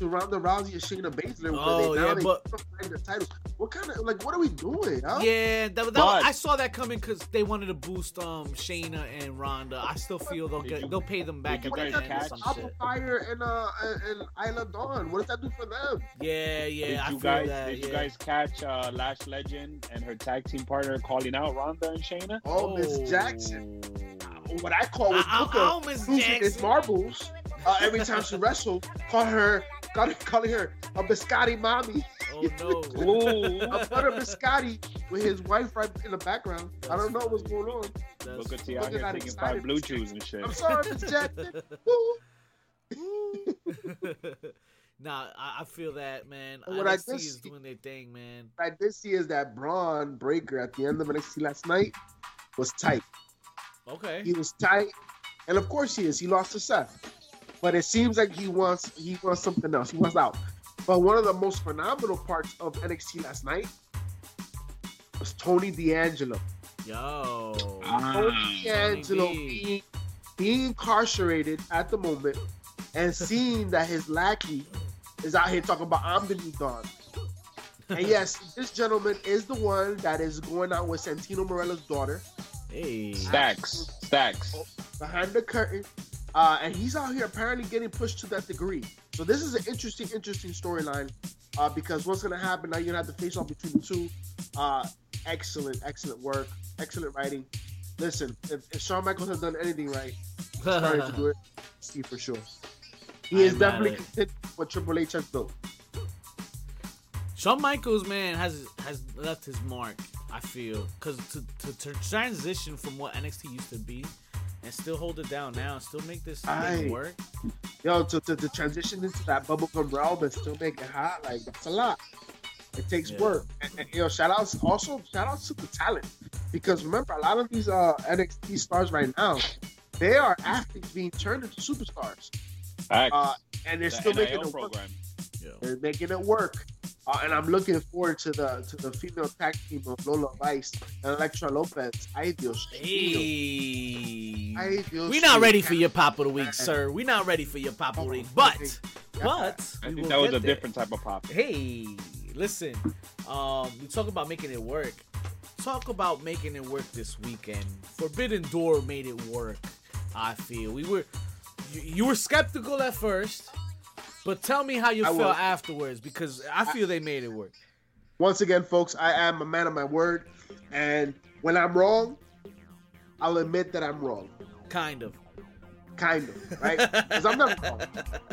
S2: to Ronda Rousey and Shayna Baszler. where
S1: Oh,
S2: they,
S1: yeah, but-
S2: find their titles. What kind of like what are we doing? Huh?
S1: yeah, that, that,
S3: But-
S1: I saw that coming because they wanted to boost um Shayna and Ronda. I still feel they'll get
S3: you-
S1: they'll pay them back
S3: did
S1: at the
S3: guys
S1: end or
S3: catch-
S1: some
S2: Fire and uh and, and Isla Dawn. What does that do for them?
S1: Yeah, yeah,
S3: did
S1: I
S3: you
S1: feel
S3: guys
S1: that.
S3: did
S1: yeah.
S3: you guys catch uh, Lash Legend and her tag team partner calling out Ronda and Shayna?
S2: Oh, Miss Jackson. What I call
S1: I-
S2: was Booker
S1: oh, Miss
S2: losing his marbles. uh, every time she wrestled, call her, call, calling her a biscotti mommy.
S1: Oh no.
S3: Ooh.
S2: A butter biscotti with his wife right in the background. I don't know what's going on.
S1: That's-
S3: Look at you out
S2: Look
S3: here
S2: that
S3: taking
S2: excited
S3: five blue chews and shit.
S2: I'm sorry, Miss Jackson. Woo.
S1: nah, I, I feel that man.
S2: What I
S1: NXT
S2: did
S1: is
S2: see-
S1: doing their thing, man.
S2: What I did see is that Bron Breakker at the end of NXT last night was tight.
S1: Okay.
S2: He was tight, and of course he is. He lost to Seth, but it seems like he wants he wants something else. He wants out. But one of the most phenomenal parts of NXT last night was Tony D'Angelo.
S1: Yo.
S3: Ah.
S2: Tony D'Angelo
S1: Tony
S2: being, being incarcerated at the moment and seeing that his lackey is out here talking about I'm the new Don. And yes, this gentleman is the one that is going out with Santino Marella's daughter
S1: Hey.
S3: Stacks, stacks.
S2: behind the curtain. Uh, and he's out here apparently getting pushed to that degree. So this is an interesting, interesting storyline. Uh, because what's gonna happen now? You're gonna have to face off between the two. Uh, excellent, excellent work, excellent writing. Listen, if, if Shawn Michaels has done anything right, starting to do it, see for sure. He is definitely content what Triple H has built.
S1: Shawn Michaels, man, has has left his mark. I feel because to, to to transition from what NXT used to be and still hold it down now and still make this thing
S2: Aye.
S1: work.
S2: Yo, to, to, to transition into that bubblegum realm and still make it hot, like that's a lot. It takes
S1: Yeah.
S2: work. And, and, you know, shout outs also shout outs to the talent. Because remember, a lot of these uh NXT stars right now, they are athletes being turned into superstars.
S3: Facts.
S2: Uh and they're
S3: the
S2: still making
S3: NIL
S2: it work.
S3: program.
S1: Yo.
S2: They're making it work. Uh, and I'm looking forward to the to the female tag team of Lola Vice and Elektra Lopez. Ay Dios.
S1: Hey.
S2: Ay Dios
S1: We not ready for your pop of the week, sir. We're not ready for your pop of the week, but but
S3: I think that was a
S1: there.
S3: different type of pop.
S1: Hey, listen. Um, we talk about making it work. Talk about making it work this weekend. Forbidden Door made it work. I feel we were you, you were skeptical at first, but tell me how you
S2: I
S1: felt
S2: was.
S1: afterwards because I feel they made it work.
S2: Once again, folks, I am a man of my word, and when I'm wrong, I'll admit that I'm wrong.
S1: Kind of.
S2: Kind of, right? Because I'm never wrong.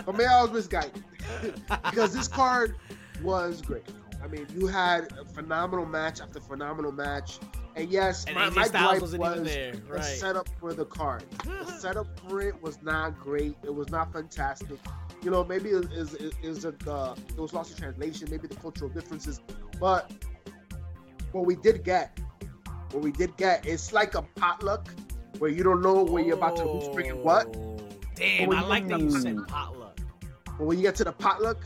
S2: But maybe I was misguided. because this card was great. I mean, you had a phenomenal match after phenomenal match. And yes,
S1: And
S2: my, my gripe
S1: wasn't
S2: was
S1: there,
S2: the setup for the card. The setup for it was not great. It was not fantastic. You know, maybe it is is is it the it was lost in translation, maybe the cultural differences. But what we did get, what we did get, it's like a potluck where you don't know where you're about to who's bringing what.
S1: Oh, Damn, I like that you said potluck.
S2: But when you get to the potluck,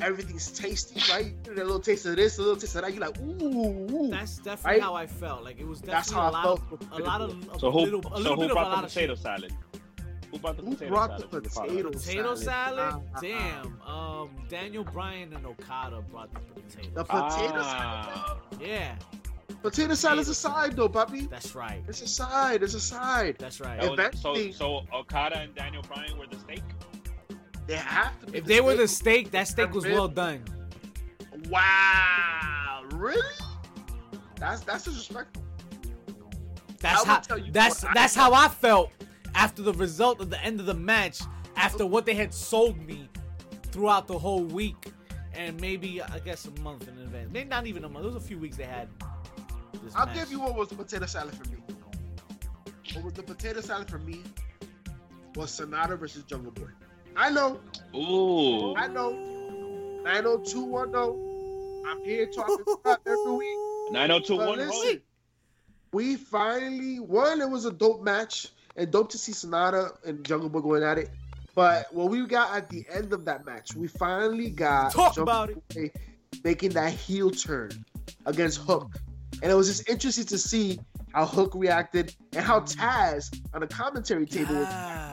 S2: everything's tasty, right? You get a little taste of this, a little taste of that. You're like, ooh, ooh.
S1: That's definitely
S2: Right?
S1: how I felt. Like it was
S2: That's
S1: definitely
S2: how I
S1: a lot
S2: felt.
S1: of a lot of a
S3: So who,
S1: little, a
S3: so
S1: little
S3: who
S1: bit of a
S3: brought
S1: lot
S3: the
S1: of
S3: potato
S1: shit.
S3: salad? Who brought the
S2: Who
S3: potato
S2: brought
S3: salad?
S2: the
S3: for the potluck?
S2: potato
S1: Potato
S2: salad?
S1: salad?
S2: Ah.
S1: Damn. Um, Daniel Bryan and Okada brought the potato.
S2: The potato
S3: Ah.
S1: Yeah,
S2: salad. Potato salad's a side, though, puppy.
S1: that's right.
S2: It's a side. It's a side.
S1: That's right.
S3: That was, so, so Okada and Daniel Bryan were the steak.
S2: They have to be.
S1: If they were the
S2: steak.
S1: that steak was well done.
S2: Wow, really? That's that's disrespectful.
S1: That's how.
S2: tell you
S1: That's
S2: I
S1: that's how I felt after the result of the end of the match. After what they had sold me throughout the whole week, and maybe I guess a month in advance. Maybe not even a month. It was a few weeks they had.
S2: I'll
S1: match.
S2: give you what was the potato salad for me. What was the potato salad for me was Sonata versus Jungle Boy. I know,
S3: Ooh.
S2: I know. 90210. I'm here talking crap every week.
S3: 9021
S2: But we finally won. It was a dope match and dope to see Sonata and Jungle Boy going at it. But what we got at the end of that match, we finally got
S1: Talk
S2: Jungle
S1: about it.
S2: Boy making that heel turn against Hook, and it was just interesting to see how Hook reacted and how Taz on the commentary table was
S1: Yes.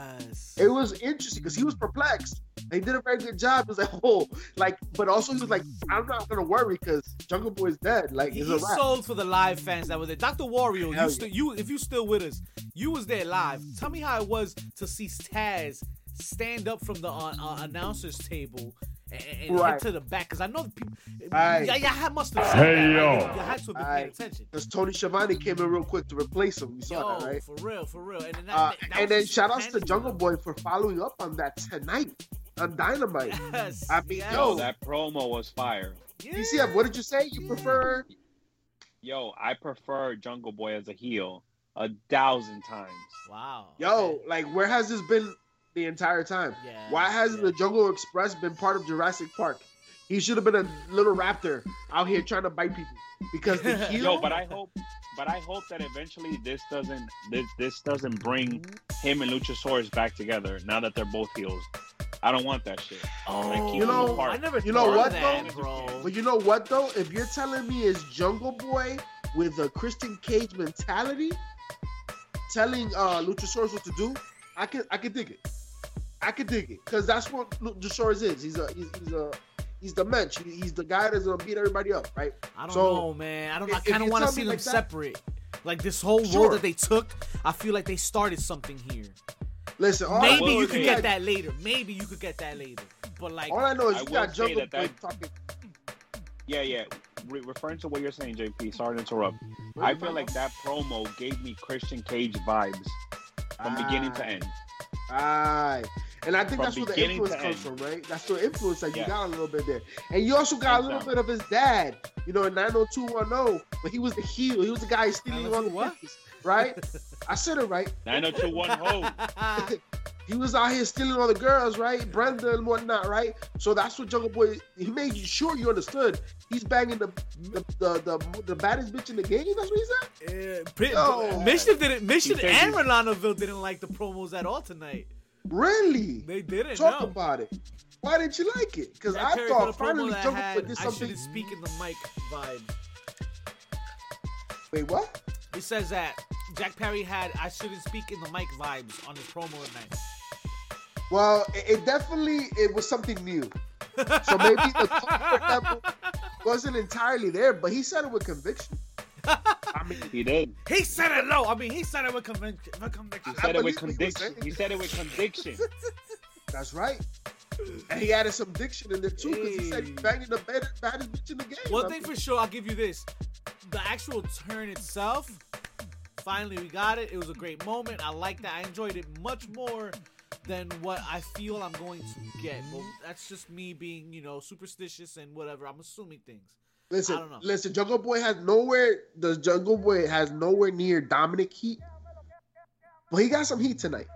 S2: It was interesting because he was perplexed. He did a very good job. He was like, oh, like, but also he was like, I'm not gonna worry because Jungle Boy's dead. Like,
S1: He, he sold for the live fans that were there. Dr. Wario,
S2: Hell
S1: you still you if you still with us, you was there live. Tell me how it was to see Taz stand up from the uh, uh, announcers table and, and
S2: Right.
S1: head to the back because I know the people.
S2: Aye.
S1: Yeah, yeah, I must have.
S4: Hey,
S1: that,
S4: yo.
S1: right? You had to have been
S2: Aye.
S1: paying attention.
S2: Because Tony Schiavone came in real quick to replace him. You saw
S1: Yo,
S2: that, right?
S1: for real, for real. And then, that,
S2: Uh,
S1: that- that
S2: and then shout outs to
S1: tangible.
S2: Jungle Boy for following up on that tonight on Dynamite.
S1: Yes,
S2: I mean,
S1: yes.
S2: yo,
S3: Yo, that promo was fire.
S1: yeah.
S2: DCF, what did you say? You prefer?
S3: Yo, I prefer Jungle Boy as a heel a thousand times.
S1: Wow.
S2: Yo,
S1: okay.
S2: like where has this been the entire time?
S1: Yeah,
S2: Why hasn't
S1: yeah.
S2: the Jungle Express been part of Jurassic Park? He should have been a little raptor out here trying to bite people. Because the heel,
S3: Yo, but I hope, but I hope that eventually this doesn't this this doesn't bring him and Luchasaurus back together. Now that they're both heels, I don't want that shit.
S1: Oh,
S3: Like,
S2: you know-
S1: I never
S2: you know what,
S1: that,
S3: though?
S1: bro.
S2: But you know what though? If you're telling me it's Jungle Boy with a Christian Cage mentality, telling uh Luchasaurus what to do, I can I can dig it. I could dig it because that's what Luchasaurus is. He's a he's, he's a he's the mensch. He's the guy that's gonna beat everybody up, right?
S1: I don't
S2: So,
S1: know, man. I don't. I
S2: if- if
S1: kind of want to see them
S2: like that-
S1: separate. Like this whole
S2: Sure.
S1: role that they took, I feel like they started something here.
S2: Listen, all I
S1: Maybe
S2: know
S1: you
S2: is
S1: could get
S2: got-
S1: that later. Maybe you could get that later. But like,
S2: All I know is
S3: I
S2: you got
S3: say
S2: Jungle
S3: that
S2: Boy
S3: that-
S2: talking.
S3: Yeah, yeah. Re- referring to what you're saying, JP. Sorry to interrupt. I feel like that promo gave me Christian Cage vibes from beginning to ah. end.
S2: Aye. And I think
S3: From
S2: that's where the influence comes from, right? That's the influence that you
S3: Yeah.
S2: got a little bit there. And you also got a little bit of his dad, you know, in 90210, but he was the heel. He was the guy stealing all the
S1: 902 what?
S2: right? I said it right.
S3: 9021 ho.
S2: He was out here stealing all the girls, right? Brenda and whatnot, right? So that's what Jungle Boy, he made sure you understood. He's banging the the, the, the, the baddest bitch in the game. That's what he said?
S1: Yeah, Pri-
S2: Yo.
S1: Mission didn't. Mission and
S3: he-
S1: Rolandoville didn't like the promos at all tonight.
S2: Really?
S1: They didn't.
S2: Talk
S1: no.
S2: about it. Why didn't you like it? Because
S1: Jack
S2: I
S1: Perry
S2: thought
S1: put a promo
S2: finally
S1: that
S2: Jungle Boy
S1: had,
S2: did
S1: I
S2: something.
S1: shouldn't speak in the mic vibe.
S2: Wait, what?
S1: He says that Jack Perry had I shouldn't speak in the mic vibes on his promo tonight.
S2: Well, it, it definitely it was something new. So maybe the comfort level wasn't entirely there, but he said it with conviction. I mean,
S3: He did.
S1: He said it low. I mean, he said it with conviction. with
S3: He
S1: conviction.
S2: I
S3: said it with
S2: believe he
S3: conviction. He said it with conviction.
S2: that's right. And he added some diction in there too, because he said he
S1: Hey.
S2: banging the baddest, baddest bitch in the game.
S1: One
S2: I
S1: thing
S2: mean,
S1: for sure, I'll give you this: the actual turn itself. Finally, we got it. It was a great moment. I like that. I enjoyed it much more than what I feel I'm going to get. But that's just me being, you know, superstitious and whatever. I'm assuming things. I
S2: listen,
S1: don't know.
S2: listen. Jungle Boy has nowhere. The Jungle Boy has nowhere near Dominic heat, but he got some heat tonight.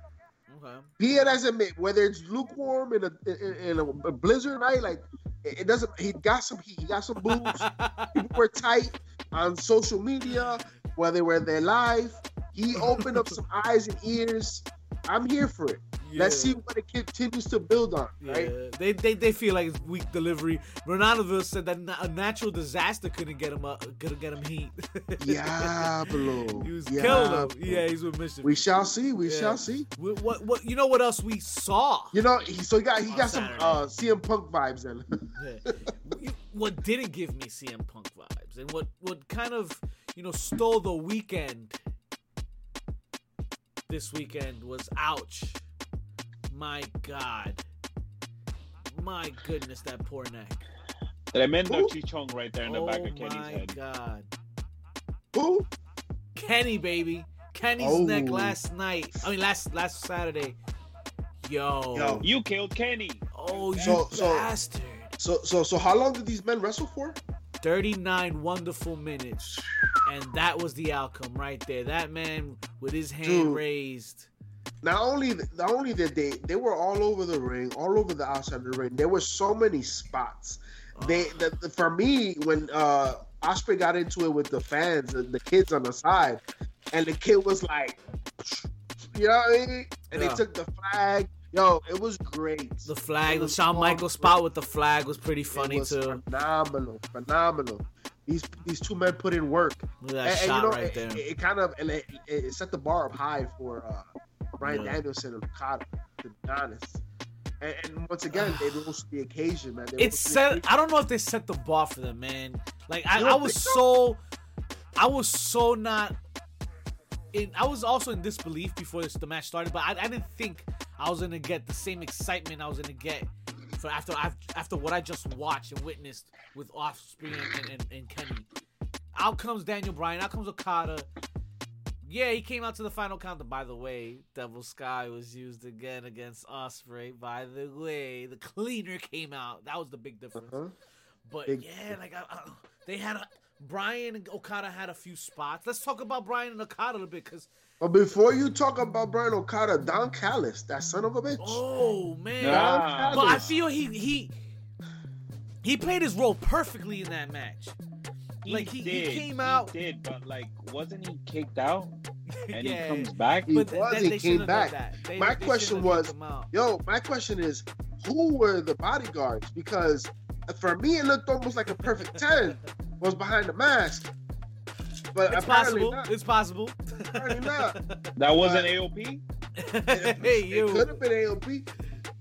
S1: Okay.
S2: Be it as it may, whether it's lukewarm in a in, in a blizzard night, like it it doesn't. He got some heat. He got some boobs. People were tight on social media, whether where they're live. He opened up some eyes and ears. I'm here for it. Let's see what it continues to build on. Right?
S1: Yeah, they, they they feel like it's weak delivery. Ronaldoville said that a natural disaster couldn't get him up, couldn't get him heat.
S2: Diablo.
S1: he was
S2: Diablo.
S1: killed him. Yeah, he's with mission.
S2: We shall see. We
S1: Yeah.
S2: shall see.
S1: what, what what you know what else we saw?
S2: You know, he, so he got he got some
S1: Saturday.
S2: uh, CM Punk vibes then.
S1: Yeah. You- what didn't give me CM Punk vibes, and what what kind of you know stole the weekend this weekend was ouch. My God. My goodness, that poor neck.
S3: Tremendo
S2: Who?
S3: chichong right there in the
S1: oh
S3: back of Kenny's oh
S1: my
S3: head.
S1: God.
S2: Who?
S1: Kenny, baby. Kenny's
S2: Oh.
S1: neck last night. I mean, last last Saturday. Yo.
S2: Yo.
S3: You killed Kenny.
S1: Oh, you
S2: So- so-
S1: bastard.
S2: So so so so how long did these men wrestle for?
S1: 39 wonderful minutes. And that was the outcome right there. That man with his hand
S2: Dude.
S1: raised.
S2: Not only not only did they they were all over the ring, all over the outside of the ring. There were so many spots. They the, the- for me when uh Ospreay got into it with the fans and the kids on the side, and the kid was like, you know what I mean? And
S1: Yeah.
S2: they took the flag. Yo, it was great.
S1: The flag, the Shawn Michaels spot with the flag was pretty funny
S2: it was
S1: too.
S2: Phenomenal, phenomenal. These these two men put in work.
S1: Look at that
S2: and, and,
S1: shot
S2: you know,
S1: right
S2: it,
S1: there.
S2: It, it kind of and it, it set the bar up high for uh, Bryan
S1: Yeah.
S2: Danielson and Okada, to be honest. And, and once again, they rose to the occasion, man. They
S1: It
S2: rose
S1: set.
S2: occasion.
S1: I don't know if they set the bar for them, man. Like I, I was so, I was so not. In, I was also in disbelief before this, the match started, but I, I didn't think I was gonna get the same excitement I was gonna get for after after what I just watched and witnessed with Ospreay and, and, and Kenny. Out comes Daniel Bryan. Out comes Okada. Yeah, he came out to the final count. By the way, Devil Sky was used again against Ospreay. By the way, the cleaner came out. That was the big difference.
S2: Uh-huh.
S1: But
S2: Big-
S1: yeah, like I, I, they had a Bryan and Okada had a few spots. Let's talk about Bryan and Okada a little bit because
S2: But before you talk about Bryan Okada, Don Callis, that son of a bitch.
S1: oh man,
S3: Nah.
S1: but I feel he he he played his role perfectly in that match. Like, he- he came out-
S3: did, but like, wasn't he kicked out? And
S1: Yeah.
S3: he comes back.
S2: He
S1: But
S2: was, he came back.
S1: They-
S2: My
S1: they
S2: question was-
S1: kicked him out.
S2: Yo, my question is, who were the bodyguards? Because for me, it looked almost like a perfect ten was behind the mask. But
S1: It's possible.
S2: not.
S1: It's possible.
S2: Apparently not.
S3: That wasn't AOP.
S1: hey
S2: It
S1: you.
S2: could have been AOP,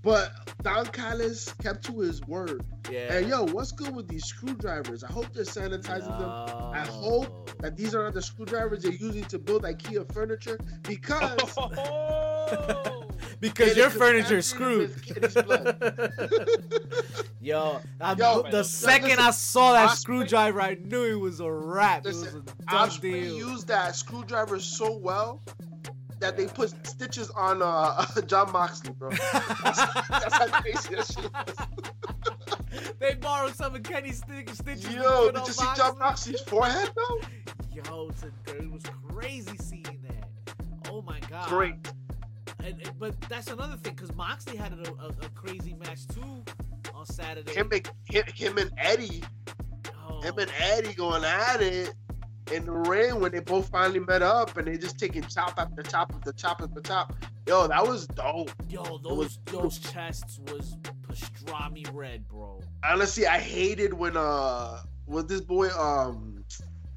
S2: but Don Callis kept to his word.
S1: Yeah.
S2: And yo, what's good with these screwdrivers? I hope they're sanitizing them. I hope that these are not the screwdrivers they're using to build IKEA furniture because
S1: because your
S2: is
S1: furniture is screwed. Yo, I-
S2: Yo,
S1: the second
S2: listen,
S1: I saw that
S2: Ospreay-
S1: screwdriver, I knew it was a wrap. It was a
S2: Listen,
S1: done
S2: Ospreay
S1: deal.
S2: used that screwdriver so well that they put stitches on uh, Jon Moxley, bro. That's how crazy that shit was.
S1: they borrowed some of Kenny's stick- stitches.
S2: Yo, did
S1: on
S2: you see Jon Moxley's forehead though?
S1: Yo, it was crazy seeing that. Oh my god.
S2: Great.
S1: And, and- but that's another thing because Moxley had a, a, a crazy match too on Saturday.
S2: Him, and- him, him and Eddie,
S1: Oh,
S2: him and Eddie going at it in the ring when they both finally met up and they just taking chop after chop after chop after chop. Yo, that was dope.
S1: yo, those those chests was pastrami red, bro.
S2: Honestly, I hated when uh when this boy um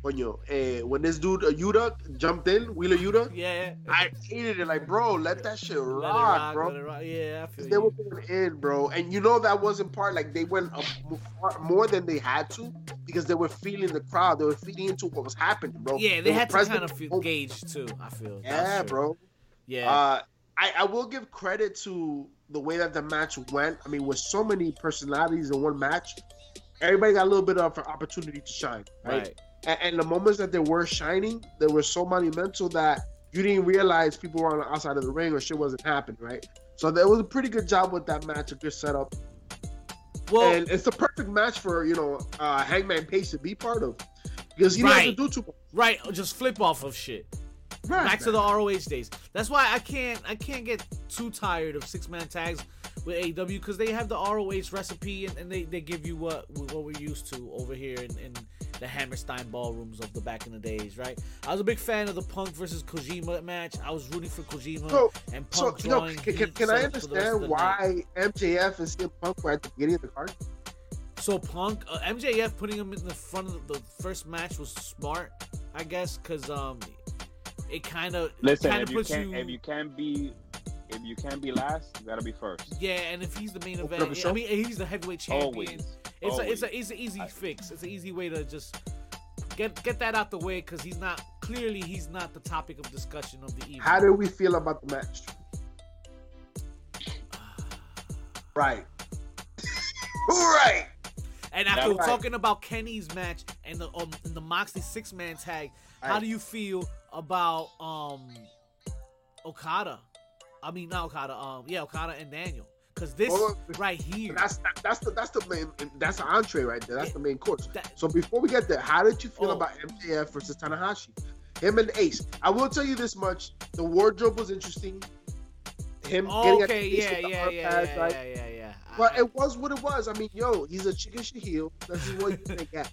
S2: when eh, when this dude uh, Yuta jumped in Wheeler Yuta.
S1: Yeah.
S2: I hated it. Like, bro, let that shit rock,
S1: rock,
S2: bro.
S1: rock. Yeah, I feel
S2: They were going in, bro, and you know that wasn't part. Like they went up more, than they had to because they were feeling the crowd. They were feeding into what was happening, bro.
S1: Yeah, they
S2: were
S1: had to kind of feel, gauge too. I feel.
S2: Yeah, bro.
S1: Yeah.
S2: Uh, I, I will give credit to the way that the match went. I mean, with so many personalities in one match, everybody got a little bit of an opportunity to shine, right?
S1: right.
S2: And, and the moments that they were shining, they were so monumental that you didn't realize people were on the outside of the ring or shit wasn't happening, right? So there was a pretty good job with that match, a good setup,
S1: Well,
S2: and it's the perfect match for you know uh, Hangman Page to be part of because he
S1: Right.
S2: doesn't do too much.
S1: right. Just flip off of shit.
S2: Right,
S1: Back to the ROH days. That's why I can't I can't get too tired of six man tags with AEW because they have the ROH recipe and, and they, they give you what what we're used to over here in, in the Hammerstein ballrooms of the back in the days, right? I was a big fan of the Punk versus Kojima match. I was rooting for Kojima
S2: So,
S1: and
S2: so
S1: Punk
S2: you know,
S1: drawing.
S2: can, can, can I
S1: setup for the rest of
S2: understand
S1: the night.
S2: why MJF and CM Punk were at the beginning of the card?
S1: So Punk, uh, MJF putting him in the front of the, the first match was smart, I guess, because um, it kind of
S3: Listen,
S1: kind
S3: if
S1: of
S3: you can't,
S1: you.
S3: if you can't be, if you can't be last, you gotta be first.
S1: yeah, and if he's the main
S2: Open up the
S1: event,
S2: show?
S1: I mean, he's the heavyweight champion.
S3: Always.
S1: It's a, it's a it's an easy
S3: I-
S1: fix. It's an easy way to just get get that out the way because he's not clearly he's not the topic of discussion of the evening.
S2: How do we feel about the match? Right. right.
S1: And after
S2: Right.
S1: talking about Kenny's match and the um, and the Moxley six man tag, how do you feel about um Okada? I mean not Okada, um yeah, Okada and Daniel. Cause this
S2: Well,
S1: right here,
S2: That's that's the that's the main that's the entree right there. That's
S1: Yeah.
S2: the main course.
S1: that,
S2: So before we get there, how did you feel
S1: Oh.
S2: about MJF versus Tanahashi? Him and Ace. I will tell you this much: the wardrobe was interesting. Him oh, getting at
S1: okay, yeah, yeah, yeah,
S2: pads,
S1: yeah,
S2: right?
S1: yeah, yeah, yeah.
S2: But
S1: I-
S2: it was what it was. I mean, yo, he's a chicken shit heel. This is what you're gonna get,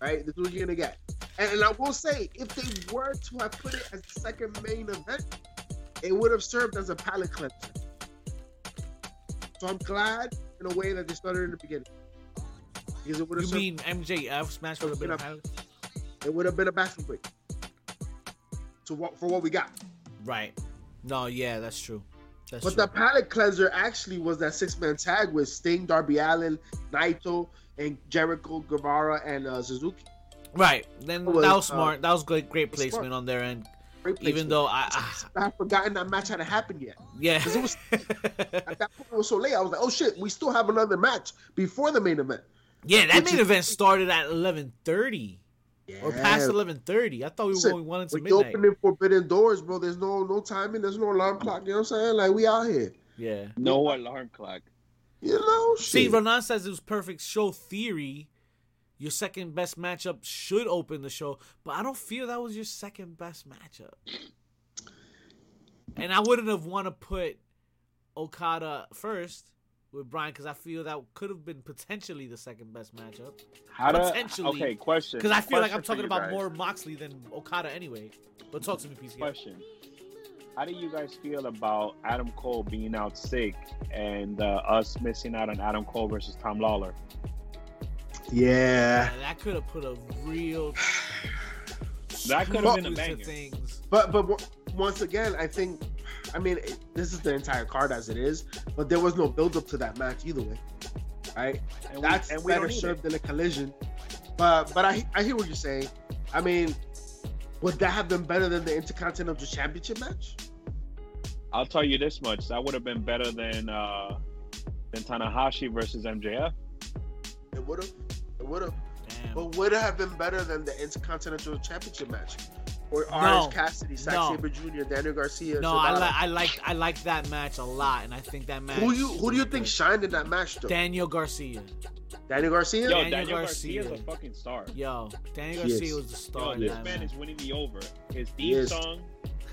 S2: right? This is what you're gonna get. And, and I will say, if they were to have put it as the second main event, it would have served as a palate cleanser. So I'm glad in a way that they started in the beginning. Because it would have served,
S1: mean MJF smash would have been
S2: Open it would have been a bathroom break. To what for what we got.
S1: right? No, yeah, that's true. That's
S2: But
S1: true.
S2: the palate cleanser actually was that six man tag with Sting, Darby Allin, Naito, and Jericho, Guevara, and uh, Suzuki.
S1: Right. Then
S2: was,
S1: that was
S2: uh,
S1: smart. that was. Great
S2: was
S1: placement
S2: smart.
S1: on their end.
S2: Great
S1: Even though I,
S2: I had forgotten that match hadn't happened yet.
S1: yeah,
S2: 'Cause it was- At that point, it was so late. I was like, "Oh shit, we still have another match before the main event."
S1: yeah, that
S2: Which
S1: main
S2: is-
S1: event started at eleven thirty or past eleven thirty. I thought we were going one into
S2: When you
S1: midnight.
S2: opening forbidden doors, bro, there's no no timing, there's no alarm clock. You know what I'm saying? Like we out here.
S1: Yeah.
S3: No alarm clock.
S2: You know,
S1: See. Ronan says it was perfect show theory. Your second best matchup should open the show, but I don't feel that was your second best matchup. And I wouldn't have want to put Okada first with Bryan because I feel that could have been potentially the second best matchup.
S3: How to?
S1: Potentially.
S3: Okay, question.
S1: Because I feel like I'm talking about
S3: guys.
S1: more Moxley than Okada anyway. But talk to me, PC.
S3: Question. How do you guys feel about Adam Cole being out sick and uh, us missing out on Adam Cole versus Tom Lawlor?
S2: Yeah.
S1: Yeah, that could have put a real.
S3: That could have been a
S1: screws
S3: banger.
S1: Things.
S2: But but w- once again, I think, I mean, it, this is the entire card as it is, but there was no build up to that match either way, right?
S3: And we,
S2: That's
S3: and
S2: better served than a collision. But but I I hear what you're saying. I mean, would that have been better than the Intercontinental Championship match?
S3: I'll tell you this much: that would have been better than uh, than Tanahashi versus MJF.
S2: It would have. It would have. But would it have been better than the Intercontinental Championship match? Or
S1: No.
S2: Cassidy, Zack
S1: No.
S2: Sabre Jr., Daniel Garcia.
S1: No, I
S2: Shibata?
S1: like I like I like that match a lot, and I think that match.
S2: Who you who do you think shined in that match though?
S1: Daniel Garcia.
S2: Daniel Garcia.
S3: Yo,
S1: Daniel
S3: Daniel,
S1: Garcia.
S3: Garcia is a fucking star.
S1: Yo, Daniel Garcia was the
S3: Yo,
S1: star. in
S3: this
S1: that
S3: man
S1: match.
S3: is winning me over. His theme song,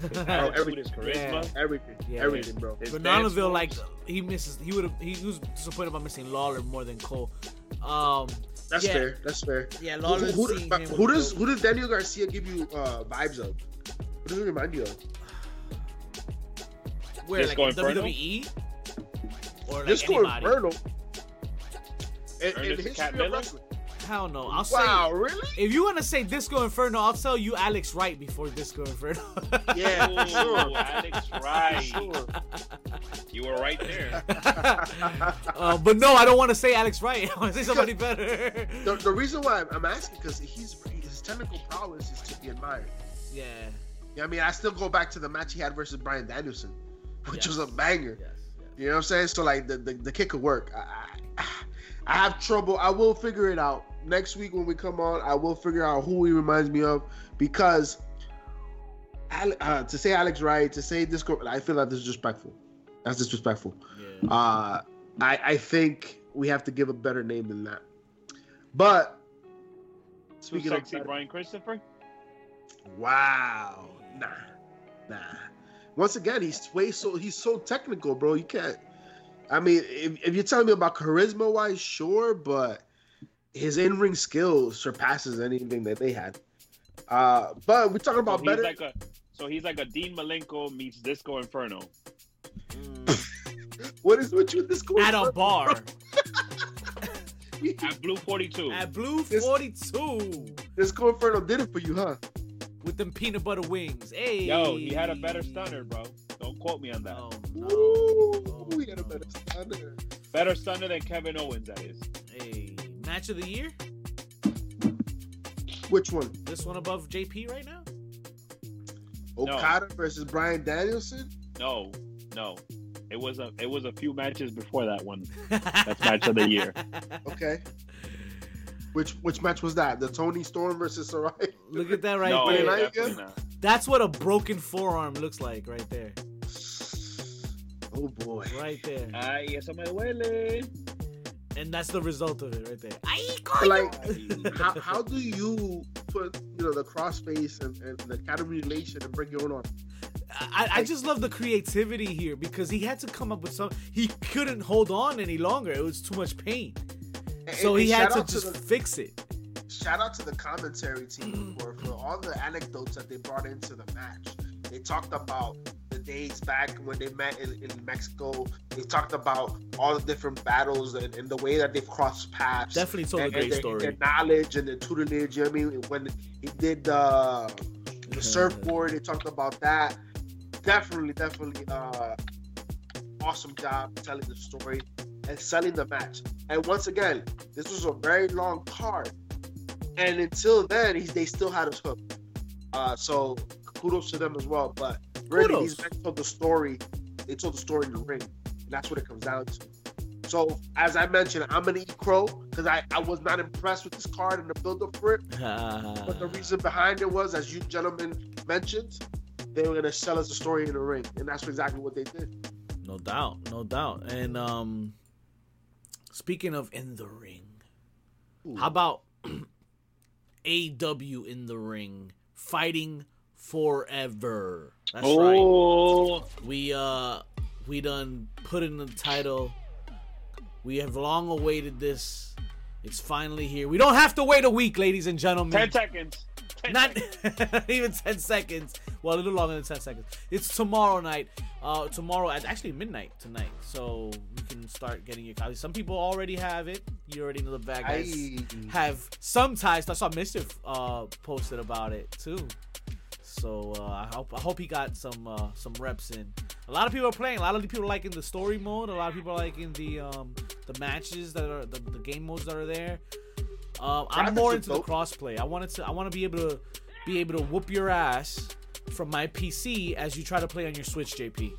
S3: his
S2: Oh,
S3: attitude,
S2: everything.
S3: his charisma,
S2: Everything.
S1: Yeah.
S2: Everything, bro.
S3: his
S1: But
S3: dance
S1: Nonaville, like he misses. He would have. He was disappointed about missing Lawlor more than Cole. Um,
S2: That's
S1: yeah.
S2: fair. That's fair.
S1: yeah,
S2: Who,
S1: Lawlor.
S2: who, who,
S1: seeing
S2: but
S1: him
S2: who does
S1: dope.
S2: who does Daniel Garcia give you uh, vibes of? What does it remind you of?
S1: where like
S3: Disco
S1: in
S3: Inferno?
S1: WWE or like
S2: Disco
S1: anybody?
S2: Inferno. In, in the
S3: the
S2: history of wrestling.
S1: Hell no. I'll
S2: Wow,
S1: say
S2: really?
S1: if you want to say Disco Inferno, I'll tell you Alex Wright before Disco Inferno.
S2: Yeah,
S3: Ooh,
S2: sure.
S3: Alex Wright.
S2: Sure.
S3: You were right there.
S1: uh, but no, I don't want to say Alex Wright. I want to say somebody better.
S2: the, the reason why I'm asking because he's his technical prowess is to be admired.
S1: yeah.
S2: Yeah, I mean, I still go back to the match he had versus Bryan Danielson, which
S1: Yes.
S2: was a banger.
S1: Yes. yes.
S2: You know what I'm saying? So like the the, the kick could work. I, I I have trouble. I will figure it out next week when we come on. I will figure out who he reminds me of because Ale- uh, to say Alex Wright, to say this, I feel like this is disrespectful. That's disrespectful.
S1: Yeah.
S2: Uh, I I think we have to give a better name than that. But
S3: Too
S2: speaking of
S3: sexy,
S2: better-
S3: Brian Christopher.
S2: Wow. Nah. Nah. Once again, he's way so he's so technical, bro. You can't. I mean, if, if you're telling me about charisma wise, sure, but his in ring skills surpasses anything that they had. Uh, but we're talking about
S3: he's
S2: better.
S3: like a so he's like a Dean Malenko meets Disco Inferno.
S2: what is with you with this going
S1: At a bar
S3: At Blue 42.
S1: at Blue 42
S2: Disco Inferno did it for you, huh?
S1: with them peanut butter wings. Hey.
S3: Yo, he had a better stunner, bro. Don't quote me on that.
S1: Oh, no.
S2: Ooh, oh, we had a better stunner.
S3: Better stunner than Kevin Owens, that is.
S1: Hey, match of the year.
S2: Which one?
S1: This one above JP right now.
S2: Okada versus Bryan Danielson.
S3: No, no. It was a it was a few matches before that one. That's match of the year.
S2: Okay. Which which match was that? The Toni Storm versus Sarai.
S1: Look at that right
S3: no,
S1: there.
S2: like-
S1: That's what a broken forearm looks like right there.
S2: Oh boy.
S1: Right there.
S3: Ay, eso me duele.
S1: And that's the result of it right there. Ay,
S2: Like how, how do you put you know the crossface and, and the Academy relation and bring your own on?
S1: I, I just love the creativity here because he had to come up with some. He couldn't hold on any longer. It was too much pain.
S2: And-
S1: So
S2: and
S1: he had
S2: shout
S1: to
S2: out
S1: just
S2: the,
S1: fix it.
S2: shout out to the commentary team for, for all the anecdotes that they brought into the match. They talked about the days back when they met in, in Mexico. They talked about all the different battles and, and the way that they've crossed paths.
S1: Definitely told a great
S2: and their,
S1: story.
S2: their knowledge and their tutelage. You know what I mean? When he did uh, the surfboard, they talked about that. Definitely, definitely, uh, awesome job telling the story and selling the match. And once again, this was a very long card, and until then, he, they still had us hooked. Uh, so kudos to them as well. But really,
S1: Kudos.
S2: these guys told the story. They told the story in the ring, and that's what it comes down to. So, as I mentioned, I'm gonna eat crow because I, I was not impressed with this card and the build up for it. But the reason behind it was, as you gentlemen mentioned, they were gonna sell us the story in the ring, and that's exactly what they did.
S1: No doubt, no doubt. And um speaking of in the ring, how about AW in the ring fighting forever? That's right.
S3: oh,
S1: We uh we done put in the title. We have long awaited this. It's finally here. We don't have to wait a week, ladies and gentlemen.
S3: 10 seconds. 10
S1: Not
S3: seconds.
S1: even 10 seconds. Well, a little longer than 10 seconds. It's tomorrow night. Uh, tomorrow at actually midnight tonight. So you can start getting your copies. Some people already have it. You already know the bad guys
S2: I,
S1: have some ties. I saw Mischief uh, posted about it too. So uh, I hope I hope he got some uh, some reps in. A lot of people are playing. A lot of people are liking the story mode. A lot of people are liking the um, the matches that are the, the game modes that are there. Uh, I'm more into the crossplay. I wanted to I want to be able to be able to whoop your ass from my PC as you try to play on your Switch, JP,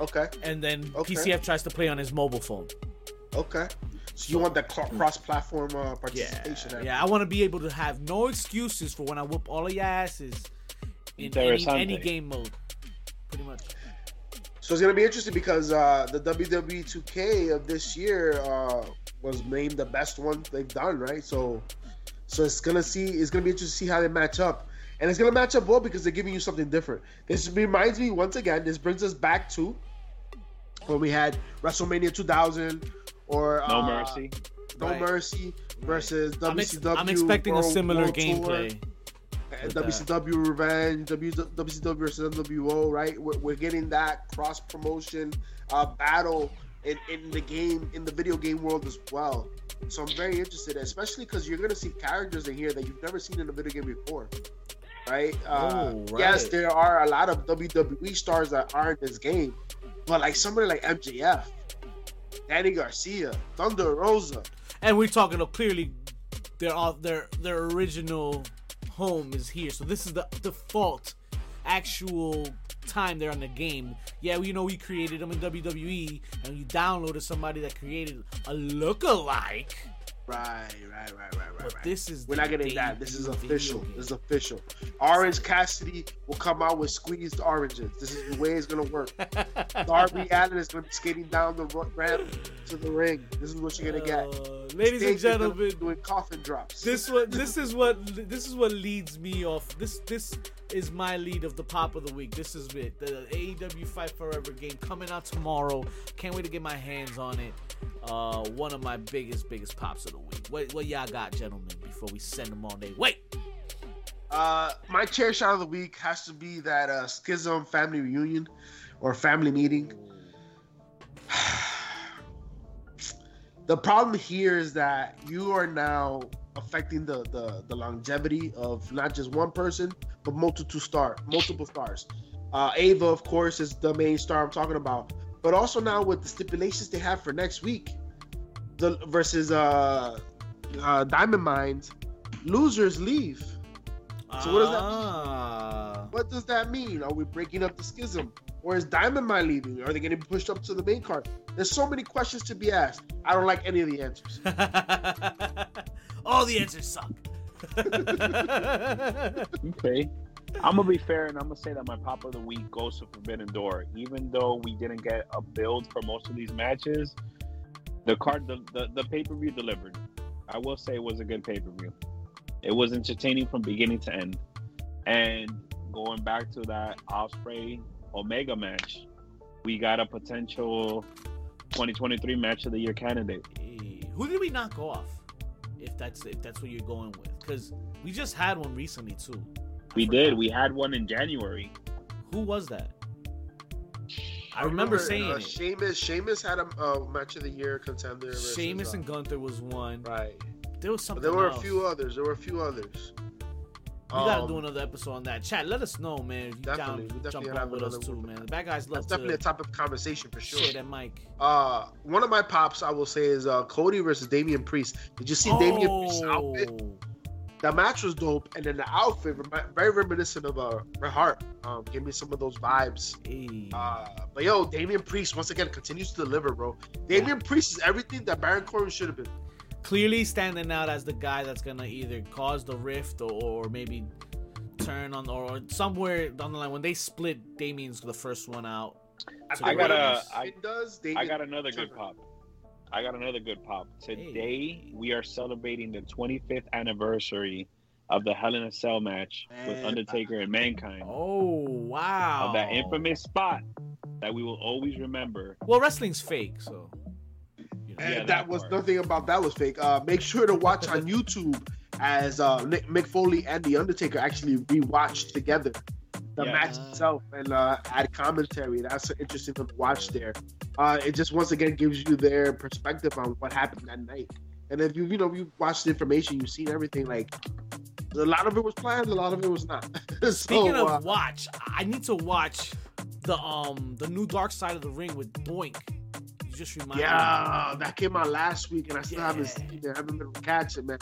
S2: okay,
S1: and then
S2: Okay.
S1: PCF tries to play on his mobile phone.
S2: okay. So you want that cross platform uh,
S1: Yeah, yeah. I want to be able to have no excuses for when I whoop all of your asses in any, any game mode. Pretty much.
S2: So it's gonna be interesting because uh, the WWE 2K of this year uh, was named the best one they've done, right? So, so it's gonna see it's gonna be interesting to see how they match up, and it's gonna match up well because they're giving you something different. This reminds me once again. This brings us back to when we had WrestleMania 2000 or
S3: No
S2: uh,
S3: mercy.
S2: No
S1: Right.
S2: Mercy versus
S1: I'm, ex-
S2: WCW.
S1: I'm expecting a similar
S2: World
S1: gameplay.
S2: Uh,
S1: with that.
S2: WCW Revenge, W- WCW versus NWO, right? We're, we're getting that cross promotion uh, battle in, in the game, in the video game world as well. So I'm very interested, especially because you're gonna see characters in here that you've never seen in a video game before, right? Uh,
S1: Oh,
S2: Yes, there are a lot of WWE stars that are in this game, but like somebody like MJF, Danny Garcia, Thunder Rosa,
S1: And we're talking of clearly their au- their their original home is here. So this is the default actual time they're on the game. Yeah, you know we created them in WWE and you downloaded somebody that created a look-alike.
S2: Right, right, right, right, right.
S1: But
S2: right.
S1: this is
S2: We're not getting that. This is official. This is official. Orange Cassidy will come out with squeezed oranges. This is the way it's gonna work. Darby Allin is gonna be skating down the ramp to the ring. This is what you're gonna get.
S1: Uh, ladies
S2: Stage
S1: and
S2: is gonna be
S1: gentlemen,
S2: doing coffin drops.
S1: this what this is what this is what leads me off. This this is my lead of the pop of the week. This is it. The AEW Fight Forever game coming out tomorrow. Can't wait to get my hands on it. Uh, one of my biggest biggest pops of the week. What what y'all got, gentlemen? Before we send them on their way.
S2: Uh, my chair shot of the week has to be that uh, Schism family reunion or family meeting. the problem here is that you are now affecting the, the, the longevity of not just one person, but multiple star, multiple stars. Uh, Ava, of course, is the main star I'm talking about, but also now with the stipulations they have for next week, the versus uh, uh, Diamond Mines, losers leave. So what does that mean?
S1: Ah.
S2: What does that mean? Are we breaking up the schism? Or is Diamond Mine leaving? Are they getting pushed up to the main card? There's so many questions to be asked. I don't like any of the answers.
S1: All the answers suck.
S3: Okay. I'm gonna be fair and I'm gonna say that my pop of the week goes to Forbidden Door. Even though we didn't get a build for most of these matches, the card, the the, the pay per view delivered. I will say it was a good pay per view. It was entertaining from beginning to end. And going back to that Ospreay Omega match, we got a potential 2023 match of the year candidate.
S1: Hey, Who did we knock off? If that's if that's what you're going with, because we just had one recently too. I
S3: We
S1: forgot.
S3: did. We had one in January.
S1: Who was that? I remember saying
S2: uh,
S1: it.
S2: Sheamus, Sheamus had a uh, match of the year contender. versus,
S1: Sheamus
S2: uh,
S1: and Gunther was one.
S2: right.
S1: There was
S2: But
S1: something.
S2: there were
S1: else.
S2: a few others. There were a few others.
S1: We gotta
S2: Um,
S1: do another episode on that. Chat, let us know, man. If you
S2: Definitely, we definitely
S1: jump
S2: gotta
S1: on with us too,
S2: one.
S1: man. The bad guys love
S2: That's definitely a
S1: to
S2: topic of conversation for sure.
S1: share that mic.
S2: Uh, one of my pops, I will say, is uh, Cody versus Damian Priest. Did you see Damian Priest's outfit?
S1: Oh,
S2: the match was dope, and then the outfit very reminiscent of uh, Bret Hart. Um, gave me some of those vibes.
S1: Hey.
S2: Uh, but yo, Damian Priest once again continues to deliver, bro. Damian Priest is everything that Baron Corbin should have been.
S1: Clearly standing out as the guy that's gonna either cause the rift or, or maybe turn on or somewhere down the line when they split. Damian's the first one out. So
S3: I got a-
S2: It does.
S3: I got another good pop. I got another good pop. Today we are celebrating the 25th anniversary of the Hell in a Cell match with Undertaker and Mankind.
S1: Oh wow!
S3: Of that infamous spot that we will always remember.
S1: Well, wrestling's fake, so.
S2: And
S3: Yeah,
S2: that,
S3: that
S2: was nothing about that was fake. Uh, make sure to watch on YouTube as uh, Nick, Mick Foley and The Undertaker actually rewatched together the
S3: Yeah.
S2: match itself and uh, add commentary. That's interesting to watch there. Uh, it just once again gives you their perspective on what happened that night. And if you you know you watched the information, you've seen everything. Like a lot of it was planned, a lot of it was not. so,
S1: Speaking
S2: uh,
S1: of watch, I need to watch the um the new Dark Side of the Ring with Boink. You just remind me.
S2: yeah, that came out last week, and I still haven't seen it. I haven't been able to catch it, man.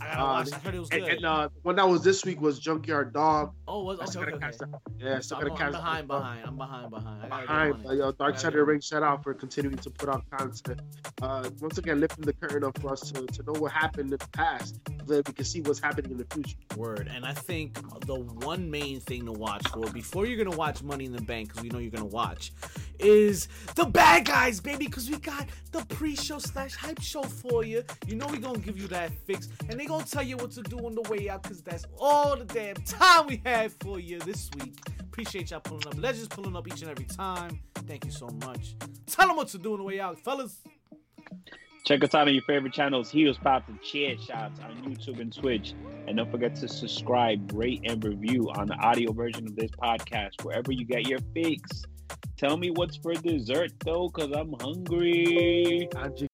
S1: I gotta
S2: uh,
S1: watch. I heard it was
S2: And,
S1: good.
S2: and uh, one that was this week was Junkyard Dog.
S1: oh, was
S2: I still
S1: okay, okay,
S2: catch
S1: okay.
S2: Yeah, still
S1: I'm,
S2: gotta
S1: I'm
S2: catch
S1: behind,
S2: that.
S1: behind. I'm behind, behind. I
S2: Behind, but yo, Dark
S1: I
S2: Side of the Ring, shout out for continuing to put out content. Uh, once again, lifting the curtain up for us to, to know what happened in the past, so that we can see what's happening in the future.
S1: Word. And I think the one main thing to watch for before you're gonna watch Money in the Bank, because we know you're gonna watch, is the bad guys, baby. Because we got the pre-show slash hype show for you. You know we gonna give you that fix, and they gonna tell you what to do on the way out. Because that's all the damn time we have for you this week. Appreciate y'all pulling up. Legends pulling up each and every time. Thank you so much. Tell them what to do on the way out, fellas.
S3: Check us out on your favorite channels, Heels, Pops, and Chair Shots on YouTube and Twitch. And don't forget to subscribe, rate, and review on the audio version of this podcast, wherever you get your fix. Tell me what's for dessert, though, because I'm hungry.